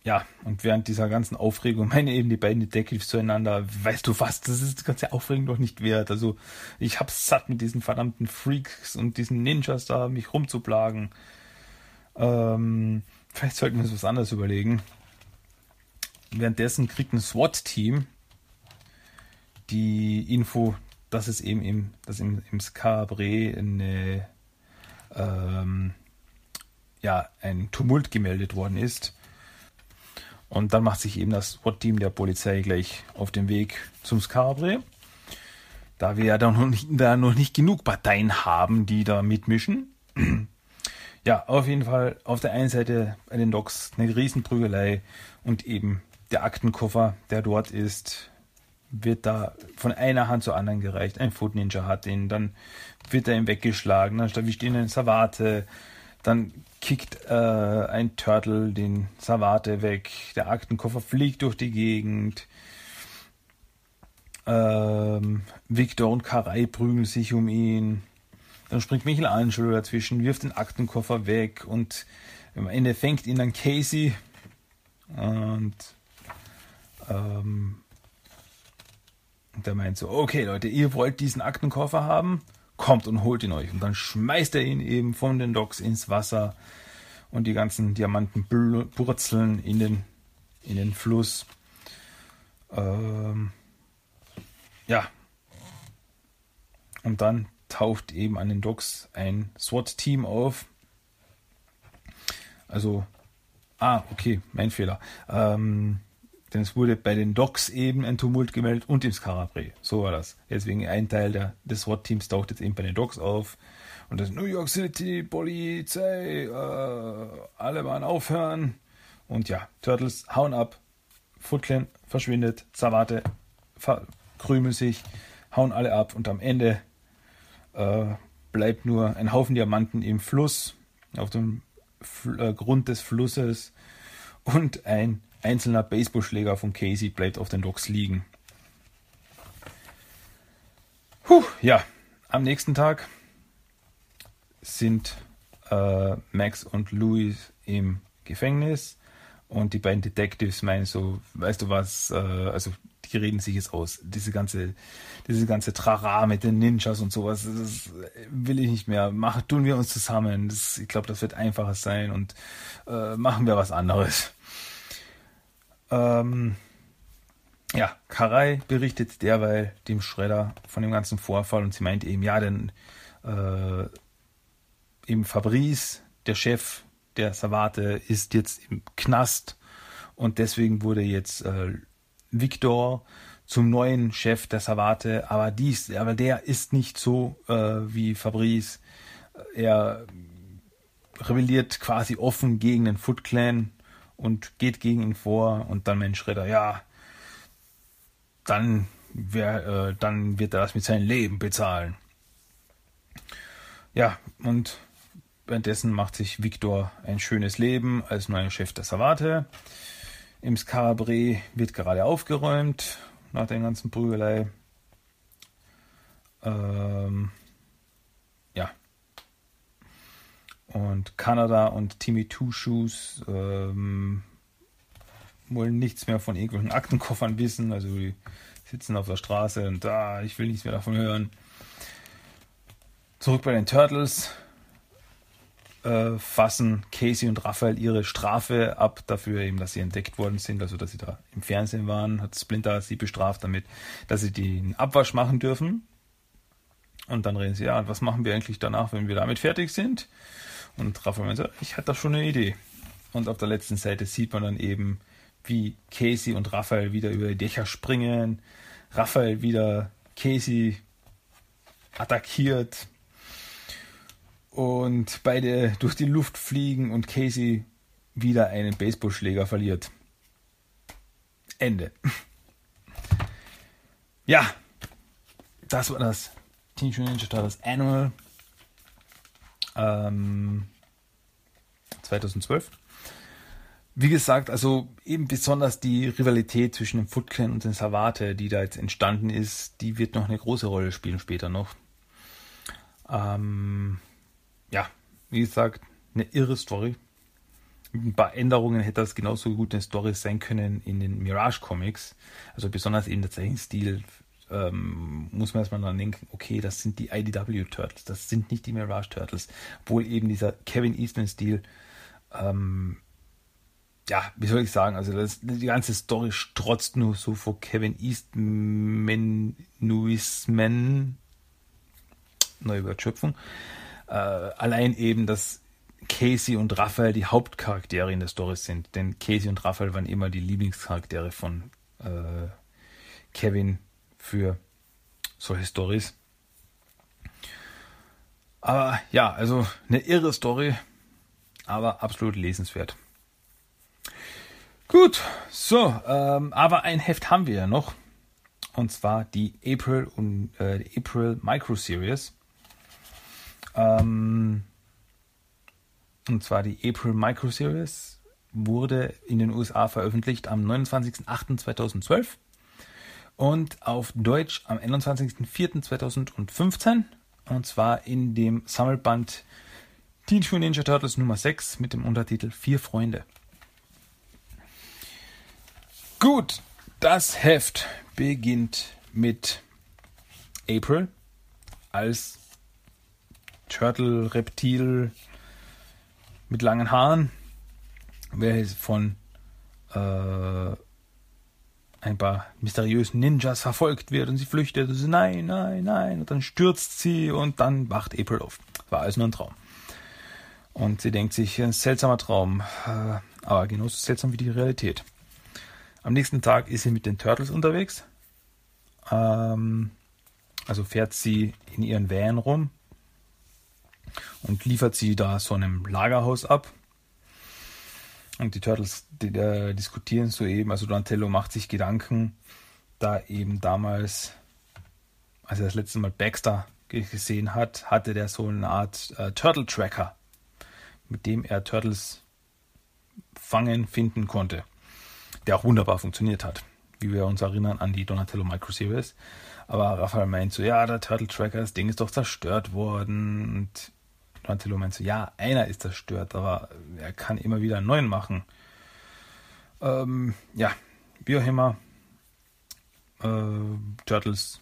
[SPEAKER 2] ja, und während dieser ganzen Aufregung (laughs) meinen eben die beiden Detectives zueinander, weißt du was, das ist die ganze Aufregung doch nicht wert. Also ich hab's satt mit diesen verdammten Freaks und diesen Ninjas da, mich rumzuplagen. Ähm, vielleicht sollten wir uns was anderes überlegen. Währenddessen kriegt ein SWAT-Team die Info, dass es eben im, dass im, im Scabre eine, ähm, ja, ein Tumult gemeldet worden ist. Und dann macht sich eben das SWAT-Team der Polizei gleich auf den Weg zum Scabre. da wir ja da noch nicht, da noch nicht genug Parteien haben, die da mitmischen. (clears throat) ja, auf jeden Fall auf der einen Seite bei den Docs eine Riesenprügelei und eben der Aktenkoffer, der dort ist, wird da von einer Hand zur anderen gereicht. Ein Foot Ninja hat ihn, dann wird er ihm weggeschlagen, dann erwischt ihn eine Savate, dann kickt äh, ein Turtle den Savate weg, der Aktenkoffer fliegt durch die Gegend. Ähm, Victor und Karai prügeln sich um ihn. Dann springt Michelangelo dazwischen, wirft den Aktenkoffer weg und am Ende fängt ihn dann Casey. Und ähm, der meint so, okay Leute, ihr wollt diesen Aktenkoffer haben? Kommt und holt ihn euch. Und dann schmeißt er ihn eben von den Docks ins Wasser und die ganzen Diamanten purzeln in den, in den Fluss. Ähm, ja. Und dann taucht eben an den Docks ein SWAT-Team auf. Also, ah, okay, mein Fehler. Ähm, denn es wurde bei den Docks eben ein Tumult gemeldet und im Skarabre. So war das. Deswegen ein Teil der, des SWAT-Teams taucht jetzt eben bei den Docks auf. Und das New York City, Polizei, äh, alle waren aufhören. Und ja, Turtles hauen ab. Foot Clan verschwindet. Zawate verkrümeln sich, hauen alle ab. Und am Ende äh, bleibt nur ein Haufen Diamanten im Fluss, auf dem Fl äh, Grund des Flusses. Und ein einzelner Baseballschläger von Casey bleibt auf den Docks liegen. Puh, ja, am nächsten Tag sind äh, Max und Louis im Gefängnis und die beiden Detectives meinen so, weißt du was, äh, also die reden sich jetzt aus. Diese ganze, diese ganze Trara mit den Ninjas und sowas, das will ich nicht mehr. Machen, tun wir uns zusammen. Das, ich glaube, das wird einfacher sein und äh, machen wir was anderes. Ähm, ja, Karai berichtet derweil dem Schredder von dem ganzen Vorfall und sie meint eben, ja, denn äh, eben Fabrice, der Chef der Savate, ist jetzt im Knast und deswegen wurde jetzt äh, Victor zum neuen Chef der Savate, aber dies, aber der ist nicht so äh, wie Fabrice. Er rebelliert quasi offen gegen den Foot Clan und geht gegen ihn vor und dann Mensch Schredder, ja, dann, wär, äh, dann wird er das mit seinem Leben bezahlen. Ja, und Währenddessen macht sich Victor ein schönes Leben als neuer Chef der Savate. Im Skarabre wird gerade aufgeräumt nach der ganzen Prügelei. Ähm, ja. Und Kanada und Timmy Two Shoes ähm, wollen nichts mehr von irgendwelchen Aktenkoffern wissen. Also die sitzen auf der Straße und da, ah, ich will nichts mehr davon hören. Zurück bei den Turtles äh, fassen Casey und Raphael ihre Strafe ab dafür eben, dass sie entdeckt worden sind, also dass sie da im Fernsehen waren, hat Splinter sie bestraft damit, dass sie den Abwasch machen dürfen. Und dann reden sie, ja, was machen wir eigentlich danach, wenn wir damit fertig sind? Und Raphael meint, ich hatte da schon eine Idee. Und auf der letzten Seite sieht man dann eben, wie Casey und Raphael wieder über die Dächer springen, Raphael wieder Casey attackiert, und beide durch die Luft fliegen und Casey wieder einen Baseballschläger verliert. Ende. (laughs) Ja, das war das Teenage Mutant Ninja Turtles Annual ähm, 2012. Wie gesagt, also eben besonders die Rivalität zwischen dem Foot Clan und den Savate, die da jetzt entstanden ist, die wird noch eine große Rolle spielen später noch. Ähm, ja, wie gesagt, eine irre Story. Mit ein paar Änderungen hätte das genauso gut eine Story sein können in den Mirage Comics. Also besonders eben der Zeichenstil ähm, muss man erstmal dann denken, okay, das sind die IDW Turtles, das sind nicht die Mirage Turtles. Obwohl eben dieser Kevin Eastman Stil, ähm, ja, wie soll ich sagen, also das, die ganze Story strotzt nur so vor Kevin Eastman, neue Wortschöpfung. Äh, allein eben, dass Casey und Raphael die Hauptcharaktere in der Story sind. Denn Casey und Raphael waren immer die Lieblingscharaktere von äh, Kevin für solche Stories. Aber ja, also eine irre Story, aber absolut lesenswert. Gut, so, ähm, aber ein Heft haben wir ja noch. Und zwar die April und äh, April Micro Series. Ähm, und zwar die April Micro Series wurde in den USA veröffentlicht am 29.08.2012 und auf Deutsch am 21.04.2015 und zwar in dem Sammelband Teenage Mutant Ninja Turtles Nummer 6 mit dem Untertitel Vier Freunde. Gut, das Heft beginnt mit April als Turtle, Reptil mit langen Haaren, welches von äh, ein paar mysteriösen Ninjas verfolgt wird und sie flüchtet und sie, nein, nein, nein, und dann stürzt sie und dann wacht April auf. War alles nur ein Traum. Und sie denkt sich, ein seltsamer Traum, äh, aber genauso seltsam wie die Realität. Am nächsten Tag ist sie mit den Turtles unterwegs. Ähm, also fährt sie in ihren Van rum und liefert sie da so einem Lagerhaus ab. Und die Turtles die, die, diskutieren so eben, also Donatello macht sich Gedanken, da eben damals, als er das letzte Mal Baxter gesehen hat, hatte der so eine Art äh, Turtle Tracker, mit dem er Turtles fangen, finden konnte, der auch wunderbar funktioniert hat, wie wir uns erinnern an die Donatello Micro Series. Aber Raphael meint so, ja, der Turtle Tracker, das Ding ist doch zerstört worden und Donatello meint ja, einer ist zerstört, aber er kann immer wieder einen neuen machen. Ähm, ja, wie auch immer, äh, Turtles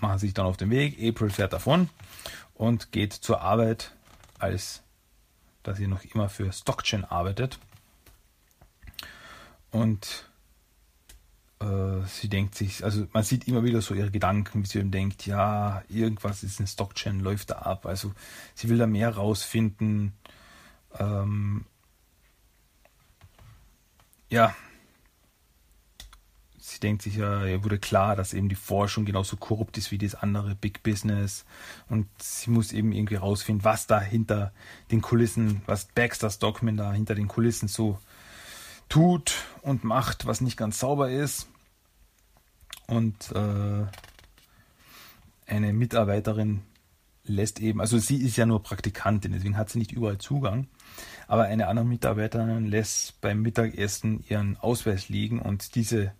[SPEAKER 2] machen sich dann auf den Weg, April fährt davon und geht zur Arbeit, als dass sie noch immer für Stockchen arbeitet. Und sie denkt sich, also man sieht immer wieder so ihre Gedanken, wie sie denkt, ja, irgendwas ist in Stockchain, läuft da ab. Also sie will da mehr rausfinden. Ähm, ja, sie denkt sich ja, ihr wurde klar, dass eben die Forschung genauso korrupt ist wie das andere Big Business. Und sie muss eben irgendwie rausfinden, was da hinter den Kulissen, was Baxter Stockman da hinter den Kulissen so tut und macht, was nicht ganz sauber ist. Und äh, eine Mitarbeiterin lässt eben, also sie ist ja nur Praktikantin, deswegen hat sie nicht überall Zugang. Aber eine andere Mitarbeiterin lässt beim Mittagessen ihren Ausweis liegen und diese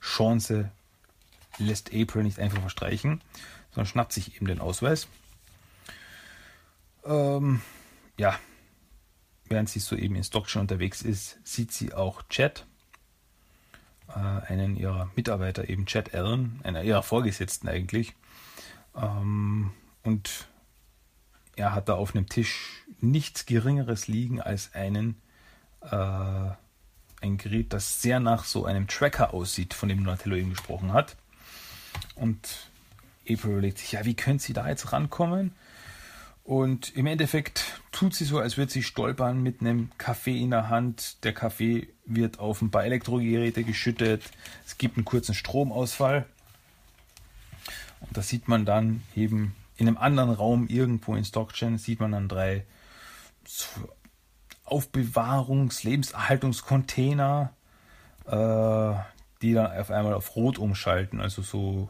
[SPEAKER 2] Chance lässt April nicht einfach verstreichen, sondern schnappt sich eben den Ausweis. Ähm, ja, während sie so eben in Stockton unterwegs ist, sieht sie auch Chad, äh, einen ihrer Mitarbeiter, eben Chad Allen, einer ihrer Vorgesetzten eigentlich. Ähm, und er hat da auf einem Tisch nichts Geringeres liegen als einen äh, ein Gerät, das sehr nach so einem Tracker aussieht, von dem Donatello eben gesprochen hat. Und April überlegt sich, ja, wie könnte sie da jetzt rankommen? Und im Endeffekt tut sie so, als würde sie stolpern mit einem Kaffee in der Hand. Der Kaffee wird auf ein paar Elektrogeräte geschüttet. Es gibt einen kurzen Stromausfall. Und da sieht man dann eben in einem anderen Raum irgendwo in Stockchen, sieht man dann drei Aufbewahrungs-, Lebenserhaltungscontainer, äh, die dann auf einmal auf Rot umschalten. Also so,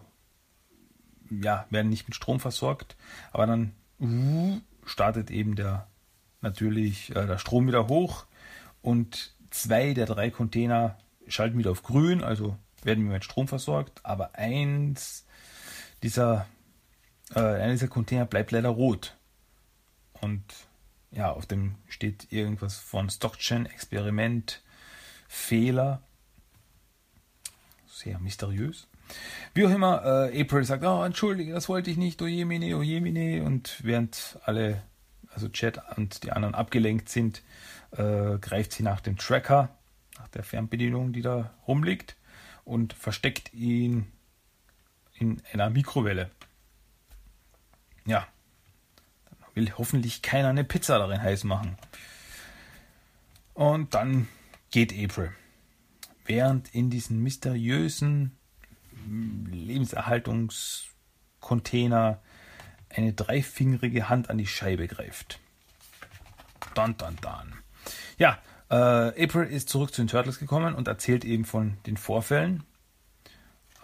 [SPEAKER 2] ja, werden nicht mit Strom versorgt, aber dann startet eben der natürlich äh, der Strom wieder hoch und zwei der drei Container schalten wieder auf grün, also werden wir mit Strom versorgt, aber eins dieser, äh, einer dieser Container bleibt leider rot. Und ja, auf dem steht irgendwas von Stockchain, Experiment, Fehler. Sehr mysteriös. Wie auch immer, äh, April sagt, oh, entschuldige, das wollte ich nicht, ojemine, ojemine. Und während alle, also Chat und die anderen abgelenkt sind, äh, greift sie nach dem Tracker, nach der Fernbedienung, die da rumliegt, und versteckt ihn in einer Mikrowelle. Ja, dann will hoffentlich keiner eine Pizza darin heiß machen. Und dann geht April. Während in diesen mysteriösen Lebenserhaltungs Container eine dreifingerige Hand an die Scheibe greift. Dann, dann, dann. Ja, äh, April ist zurück zu den Turtles gekommen und erzählt eben von den Vorfällen.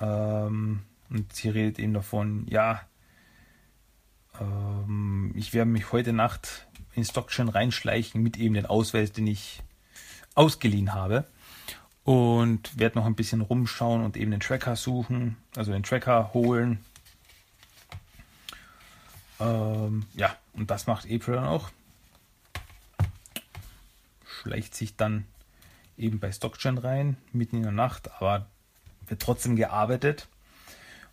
[SPEAKER 2] Ähm, und sie redet eben davon, ja, ähm, ich werde mich heute Nacht in Stockton reinschleichen mit eben den Ausweis, den ich ausgeliehen habe. Und werde noch ein bisschen rumschauen und eben den Tracker suchen, also den Tracker holen. Ähm, ja, und das macht April dann auch. Schleicht sich dann eben bei Stockchen rein, mitten in der Nacht, aber wird trotzdem gearbeitet.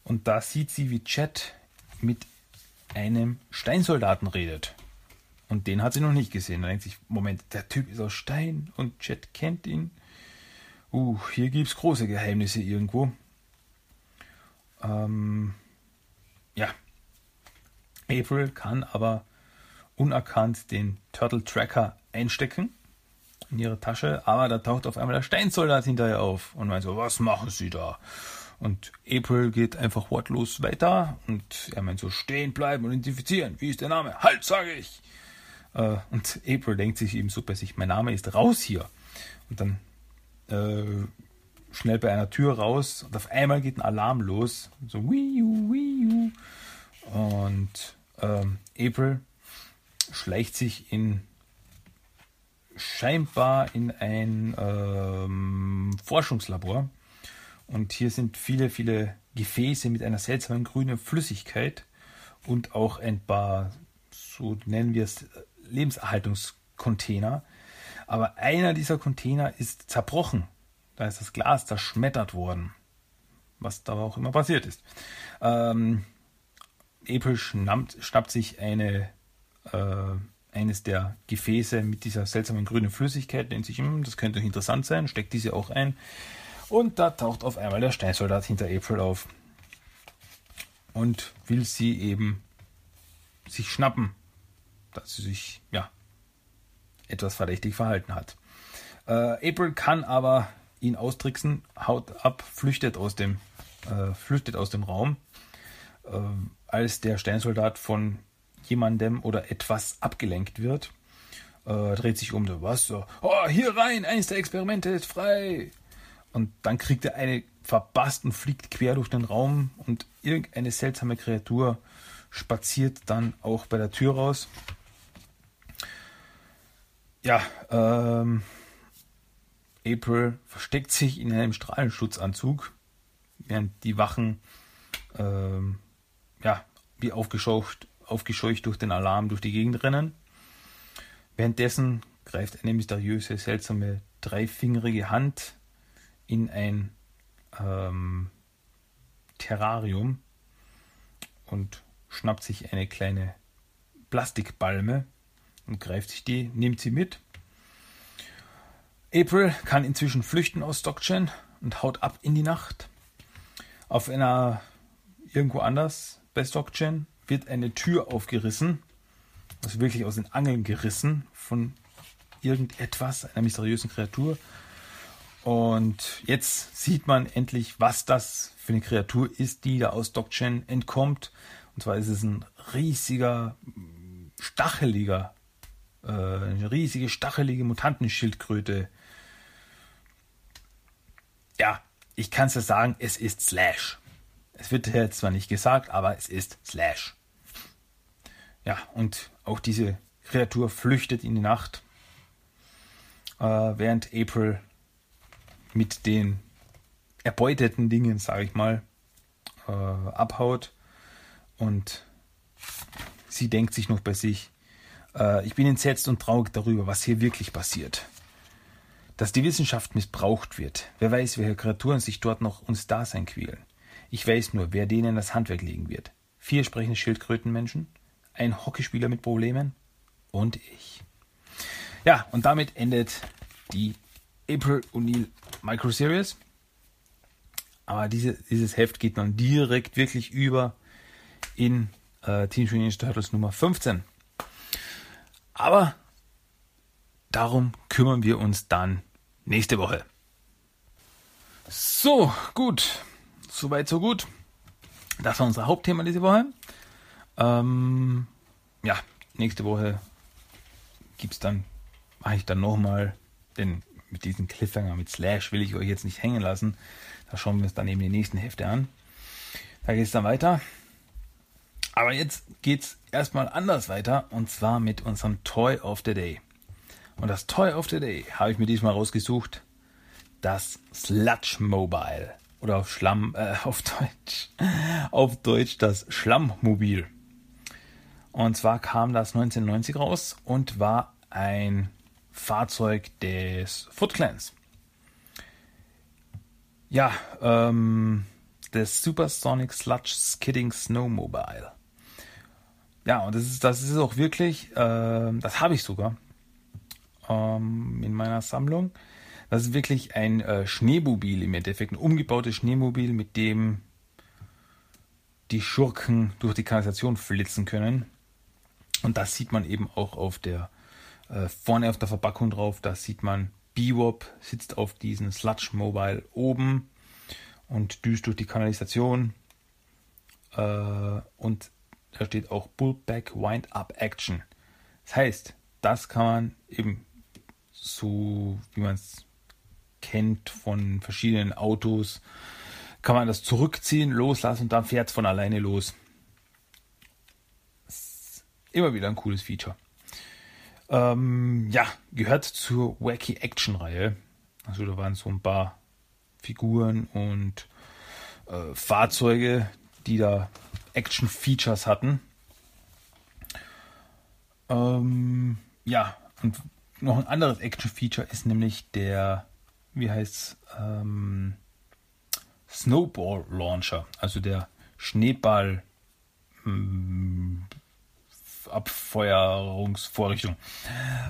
[SPEAKER 2] Und da sieht sie, wie Chat mit einem Steinsoldaten redet. Und den hat sie noch nicht gesehen. Da denkt sich, Moment, der Typ ist aus Stein und Chet kennt ihn. Uh, hier gibt es große Geheimnisse irgendwo. Ähm, ja. April kann aber unerkannt den Turtle Tracker einstecken in ihre Tasche, aber da taucht auf einmal der Steinsoldat hinterher auf und meint so, was machen Sie da? Und April geht einfach wortlos weiter und er meint so, stehen bleiben und identifizieren. Wie ist der Name? Halt, sage ich. Äh, und April denkt sich eben so bei sich, mein Name ist raus hier. Und dann äh, schnell bei einer Tür raus und auf einmal geht ein Alarm los. So, wiu, wiu. Und ähm, April schleicht sich in scheinbar in ein ähm, Forschungslabor. Und hier sind viele, viele Gefäße mit einer seltsamen grünen Flüssigkeit und auch ein paar, so nennen wir es, Lebenserhaltungscontainer. Aber einer dieser Container ist zerbrochen. Da ist das Glas zerschmettert worden. Was da auch immer passiert ist. Ähm, April schnappt, schnappt sich eine äh, eines der Gefäße mit dieser seltsamen grünen Flüssigkeit, denkt sich, hm, das könnte interessant sein, steckt diese auch ein. Und da taucht auf einmal der Steinsoldat hinter April auf und will sie eben sich schnappen, dass sie sich ja etwas verdächtig verhalten hat. Äh, April kann aber ihn austricksen, haut ab, flüchtet aus dem, äh, flüchtet aus dem Raum, äh, als der Steinsoldat von jemandem oder etwas abgelenkt wird, äh, dreht sich um, was? So, oh, hier rein, eins der Experimente ist frei. Und dann kriegt er eine verpasst und fliegt quer durch den Raum und irgendeine seltsame Kreatur spaziert dann auch bei der Tür raus. Ja, ähm, April versteckt sich in einem Strahlenschutzanzug, während die Wachen ähm, ja, wie aufgescheucht aufgescheucht durch den Alarm durch die Gegend rennen. Währenddessen greift eine mysteriöse, seltsame, dreifingerige Hand in ein ähm, Terrarium und schnappt sich eine kleine Plastikbalme und greift sich die, nimmt sie mit. April kann inzwischen flüchten aus Stockchen und haut ab in die Nacht. Auf einer irgendwo anders bei Stockchen wird eine Tür aufgerissen, also wirklich aus den Angeln gerissen von irgendetwas, einer mysteriösen Kreatur. Und jetzt sieht man endlich, was das für eine Kreatur ist, die da aus Dokchen entkommt. Und zwar ist es ein riesiger, stacheliger, äh, eine riesige, stachelige Mutantenschildkröte. Ja, ich kann es ja sagen, es ist Slash. Es wird jetzt zwar nicht gesagt, aber es ist Slash. Ja, und auch diese Kreatur flüchtet in die Nacht, äh, während April mit den erbeuteten Dingen, sage ich mal, äh, abhaut. Und sie denkt sich noch bei sich, äh, ich bin entsetzt und traurig darüber, was hier wirklich passiert. Dass die Wissenschaft missbraucht wird. Wer weiß, welche Kreaturen sich dort noch uns Dasein quälen. Ich weiß nur, wer denen das Handwerk legen wird. Vier sprechende Schildkrötenmenschen, ein Hockeyspieler mit Problemen und ich. Ja, und damit endet die April O'Neil Micro Series. Aber diese, dieses Heft geht dann direkt wirklich über in äh, Teenage Mutant Turtles Nummer 15. Aber darum kümmern wir uns dann nächste Woche. So, gut. Soweit, so gut. Das war unser Hauptthema diese Woche. Ähm, ja, nächste Woche gibt es dann, mache ich dann nochmal, denn mit diesem Cliffhanger, mit Slash will ich euch jetzt nicht hängen lassen. Da schauen wir uns dann eben die nächsten Hefte an. Da geht es dann weiter. Aber jetzt geht es erstmal anders weiter und zwar mit unserem Toy of the Day. Und das Toy of the Day habe ich mir diesmal rausgesucht. Das Sludge Mobile. Oder auf Schlamm, äh, auf Deutsch. (laughs) Auf Deutsch das Schlammmobil. Und zwar kam das 1990 raus und war ein Fahrzeug des Foot Clans. Ja, ähm, das Supersonic Sludge Skidding Snowmobile. Ja, und das ist, das ist auch wirklich, äh, das habe ich sogar ähm, in meiner Sammlung. Das ist wirklich ein äh, Schneemobil im Endeffekt, ein umgebautes Schneemobil, mit dem die Schurken durch die Kanalisation flitzen können. Und das sieht man eben auch auf der äh, vorne auf der Verpackung drauf. Da sieht man Bebop sitzt auf diesem Sludge Mobile oben und düst durch die Kanalisation. Äh, und da steht auch Bullback Wind Up Action. Das heißt, das kann man eben so, wie man es kennt von verschiedenen Autos, kann man das zurückziehen, loslassen und dann fährt es von alleine los. Immer wieder ein cooles Feature. Ähm, ja, gehört zur Wacky Action Reihe. Also da waren so ein paar Figuren und äh, Fahrzeuge, die da Action-Features hatten. Ähm, ja, und noch ein anderes Action-Feature ist nämlich der, wie heißt ähm, Snowball Launcher, also der Schneeball ähm, Abfeuerungsvorrichtung.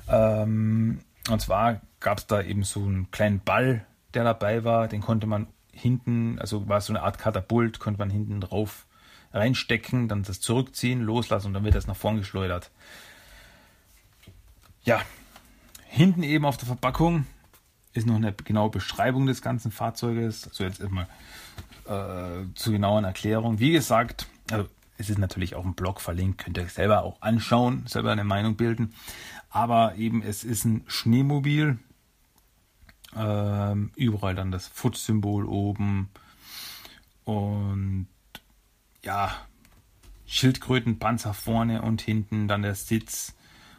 [SPEAKER 2] Ähm, und zwar gab es da eben so einen kleinen Ball, der dabei war, den konnte man hinten, also war so eine Art Katapult, konnte man hinten drauf reinstecken, dann das zurückziehen, loslassen und dann wird das nach vorn geschleudert. Ja, hinten eben auf der Verpackung ist noch eine genaue Beschreibung des ganzen Fahrzeuges. Also jetzt erstmal äh, zur genauen Erklärung. Wie gesagt, also es ist natürlich auf dem Blog verlinkt, könnt ihr euch selber auch anschauen, selber eine Meinung bilden. Aber eben, es ist ein Schneemobil. Ähm, überall dann das Foot-Symbol oben. Und ja, Schildkrötenpanzer vorne und hinten, dann der Sitz.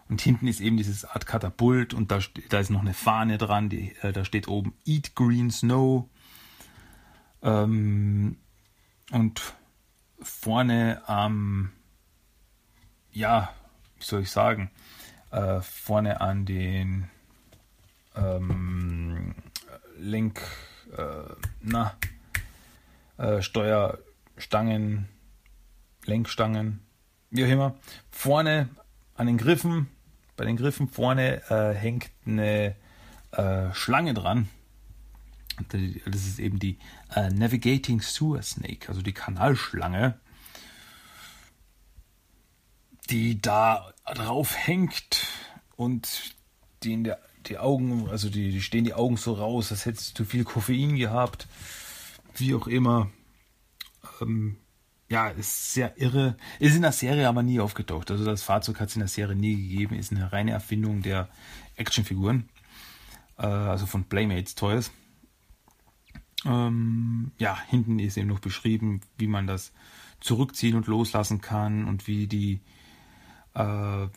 [SPEAKER 2] Und hinten ist eben dieses Art Katapult und da, da ist noch eine Fahne dran, die, äh, da steht oben Eat Green Snow. Ähm, und vorne am, ja, wie soll ich sagen, äh, vorne an den ähm, Lenk, äh, na, äh, Steuerstangen, Lenkstangen, wie auch immer. Vorne an den Griffen, bei den Griffen vorne äh, hängt eine äh, Schlange dran. Das ist eben die äh, Navigating Sewer Snake, also die Kanalschlange, die da drauf hängt und die in der die Augen, also die, die stehen die Augen so raus, als hättest du viel Koffein gehabt, wie auch immer. Ähm, ja, ist sehr irre. Ist in der Serie aber nie aufgetaucht. Also das Fahrzeug hat es in der Serie nie gegeben. Ist eine reine Erfindung der Actionfiguren. Äh, also von Playmates Toys. Ähm, ja, hinten ist eben noch beschrieben, wie man das zurückziehen und loslassen kann und wie die, äh,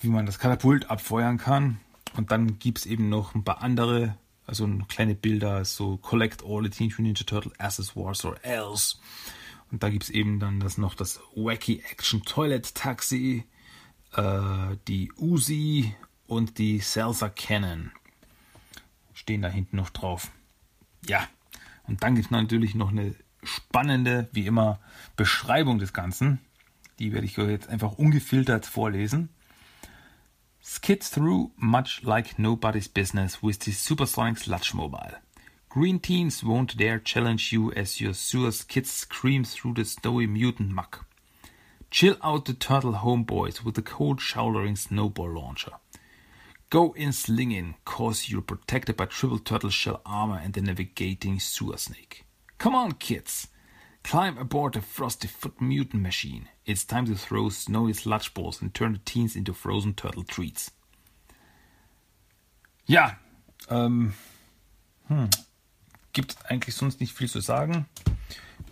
[SPEAKER 2] wie man das Katapult abfeuern kann. Und dann gibt es eben noch ein paar andere, also kleine Bilder, so Collect all the Teenage Mutant Ninja Turtle Accessoires or else. Und da gibt es eben dann das noch das Wacky Action Toilet Taxi, äh, die Uzi und die Salsa Cannon. Stehen da hinten noch drauf. Ja, und dann gibt es natürlich noch eine spannende, wie immer, Beschreibung des Ganzen. Die werde ich euch jetzt einfach ungefiltert vorlesen. Skids through much like nobody's business with the supersonic sludge mobile. Green teens won't dare challenge you as your sewer kids scream through the snowy mutant muck. Chill out the turtle homeboys with the cold shouldering snowball launcher. Go in slinging, cause you're protected by triple turtle shell armor and the navigating sewer snake. Come on, kids! Climb aboard the Frosty Foot Mutant Machine. It's time to throw snowy sludge balls and turn the teens into frozen turtle treats. Ja, ähm, um, hm, gibt eigentlich sonst nicht viel zu sagen.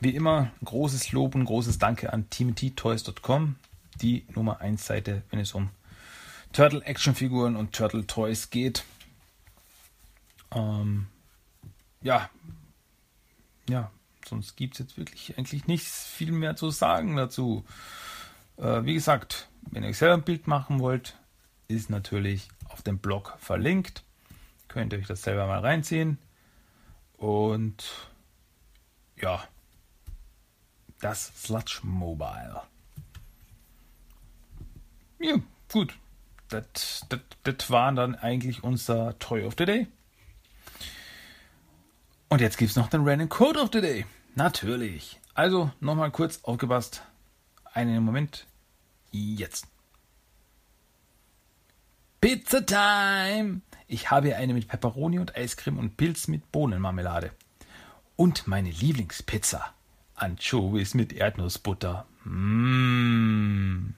[SPEAKER 2] Wie immer, großes Lob und großes Danke an TeamTToys.com, die Nummer 1 Seite, wenn es um Turtle Action Figuren und Turtle Toys geht. Ähm, ja, ja, sonst gibt es jetzt wirklich eigentlich nichts viel mehr zu sagen dazu. Äh, wie gesagt, wenn ihr selber ein Bild machen wollt, ist natürlich auf dem Blog verlinkt. Könnt ihr euch das selber mal reinziehen. Und ja, das Sludge Mobile. Ja, gut. Das war dann eigentlich unser Toy of the Day. Und jetzt gibt es noch den Random Code of the Day. Natürlich. Also nochmal kurz aufgepasst. Einen Moment. Jetzt. Pizza Time! Ich habe eine mit Peperoni und Eiscreme und Pilz mit Bohnenmarmelade. Und meine Lieblingspizza. Anchovies mit Erdnussbutter. Mmh.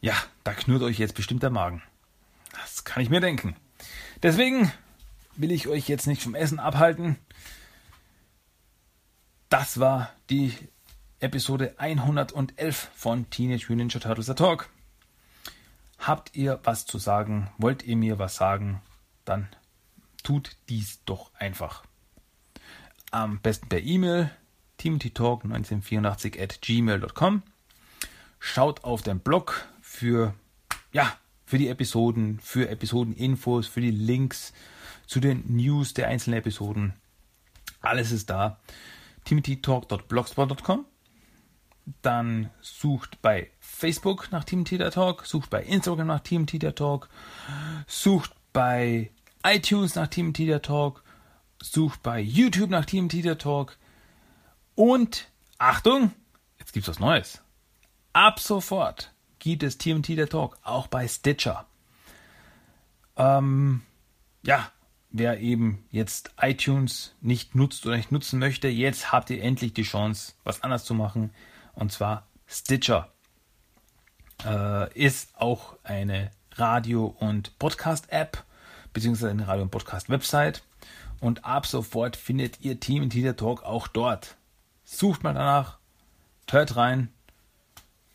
[SPEAKER 2] Ja, da knurrt euch jetzt bestimmt der Magen. Das kann ich mir denken. Deswegen will ich euch jetzt nicht vom Essen abhalten. Das war die Episode 111 von Teenage Mutant Ninja Turtles The Talk. Habt ihr was zu sagen? Wollt ihr mir was sagen? Dann tut dies doch einfach. Am besten per E-Mail teamttalk1984 at gmail.com. Schaut auf den Blog für ja, für die Episoden, für Episodeninfos, für die Links zu den News der einzelnen Episoden. Alles ist da. timothytalk.blogspot.com Dann sucht bei Facebook nach Timothy der Talk, sucht bei Instagram nach Timothy der Talk, sucht bei iTunes nach Timothy der Talk, sucht bei YouTube nach Timothy der Talk und Achtung, jetzt gibt's was Neues. Ab sofort gibt es TMT der Talk, auch bei Stitcher. Ähm, ja, wer eben jetzt iTunes nicht nutzt oder nicht nutzen möchte, jetzt habt ihr endlich die Chance, was anders zu machen. Und zwar Stitcher äh, ist auch eine Radio- und Podcast-App, beziehungsweise eine Radio- und Podcast-Website. Und ab sofort findet ihr Team in der Talk auch dort. Sucht mal danach, hört rein,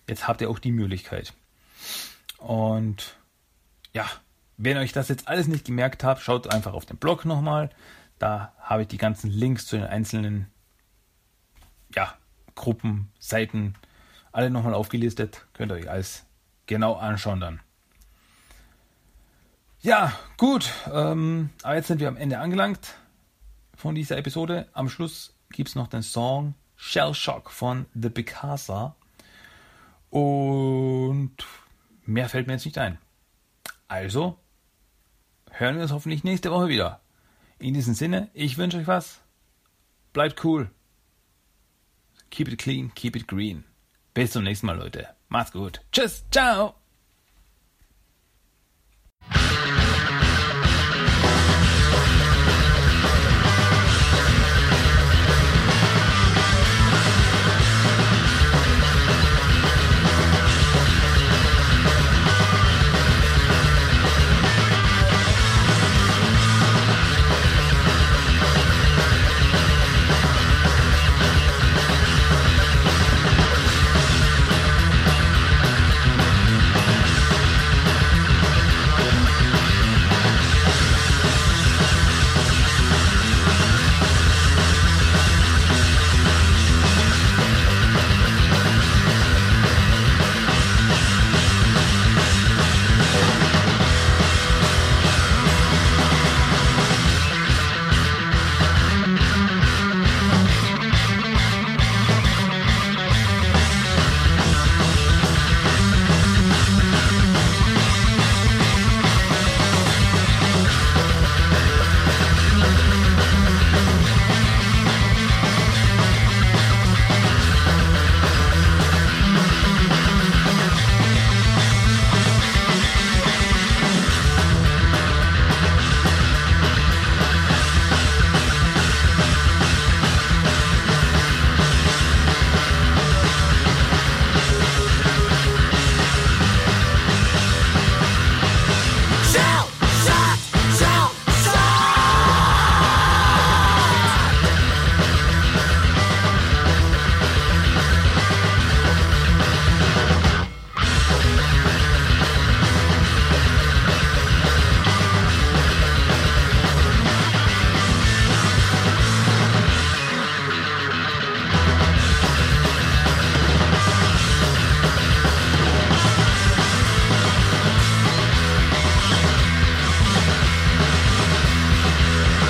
[SPEAKER 2] Jetzt habt ihr auch die Möglichkeit. Und ja, wenn euch das jetzt alles nicht gemerkt habt, schaut einfach auf den Blog nochmal. Da habe ich die ganzen Links zu den einzelnen ja, Gruppen, Seiten, alle nochmal aufgelistet. Könnt ihr euch alles genau anschauen dann. Ja, gut. Ähm, aber jetzt sind wir am Ende angelangt von dieser Episode. Am Schluss gibt es noch den Song Shell Shock von The Picasa. Und mehr fällt mir jetzt nicht ein. Also hören wir uns hoffentlich nächste Woche wieder. In diesem Sinne, ich wünsche euch was. Bleibt cool. Keep it clean, keep it green. Bis zum nächsten Mal, Leute. Macht's gut. Tschüss, ciao.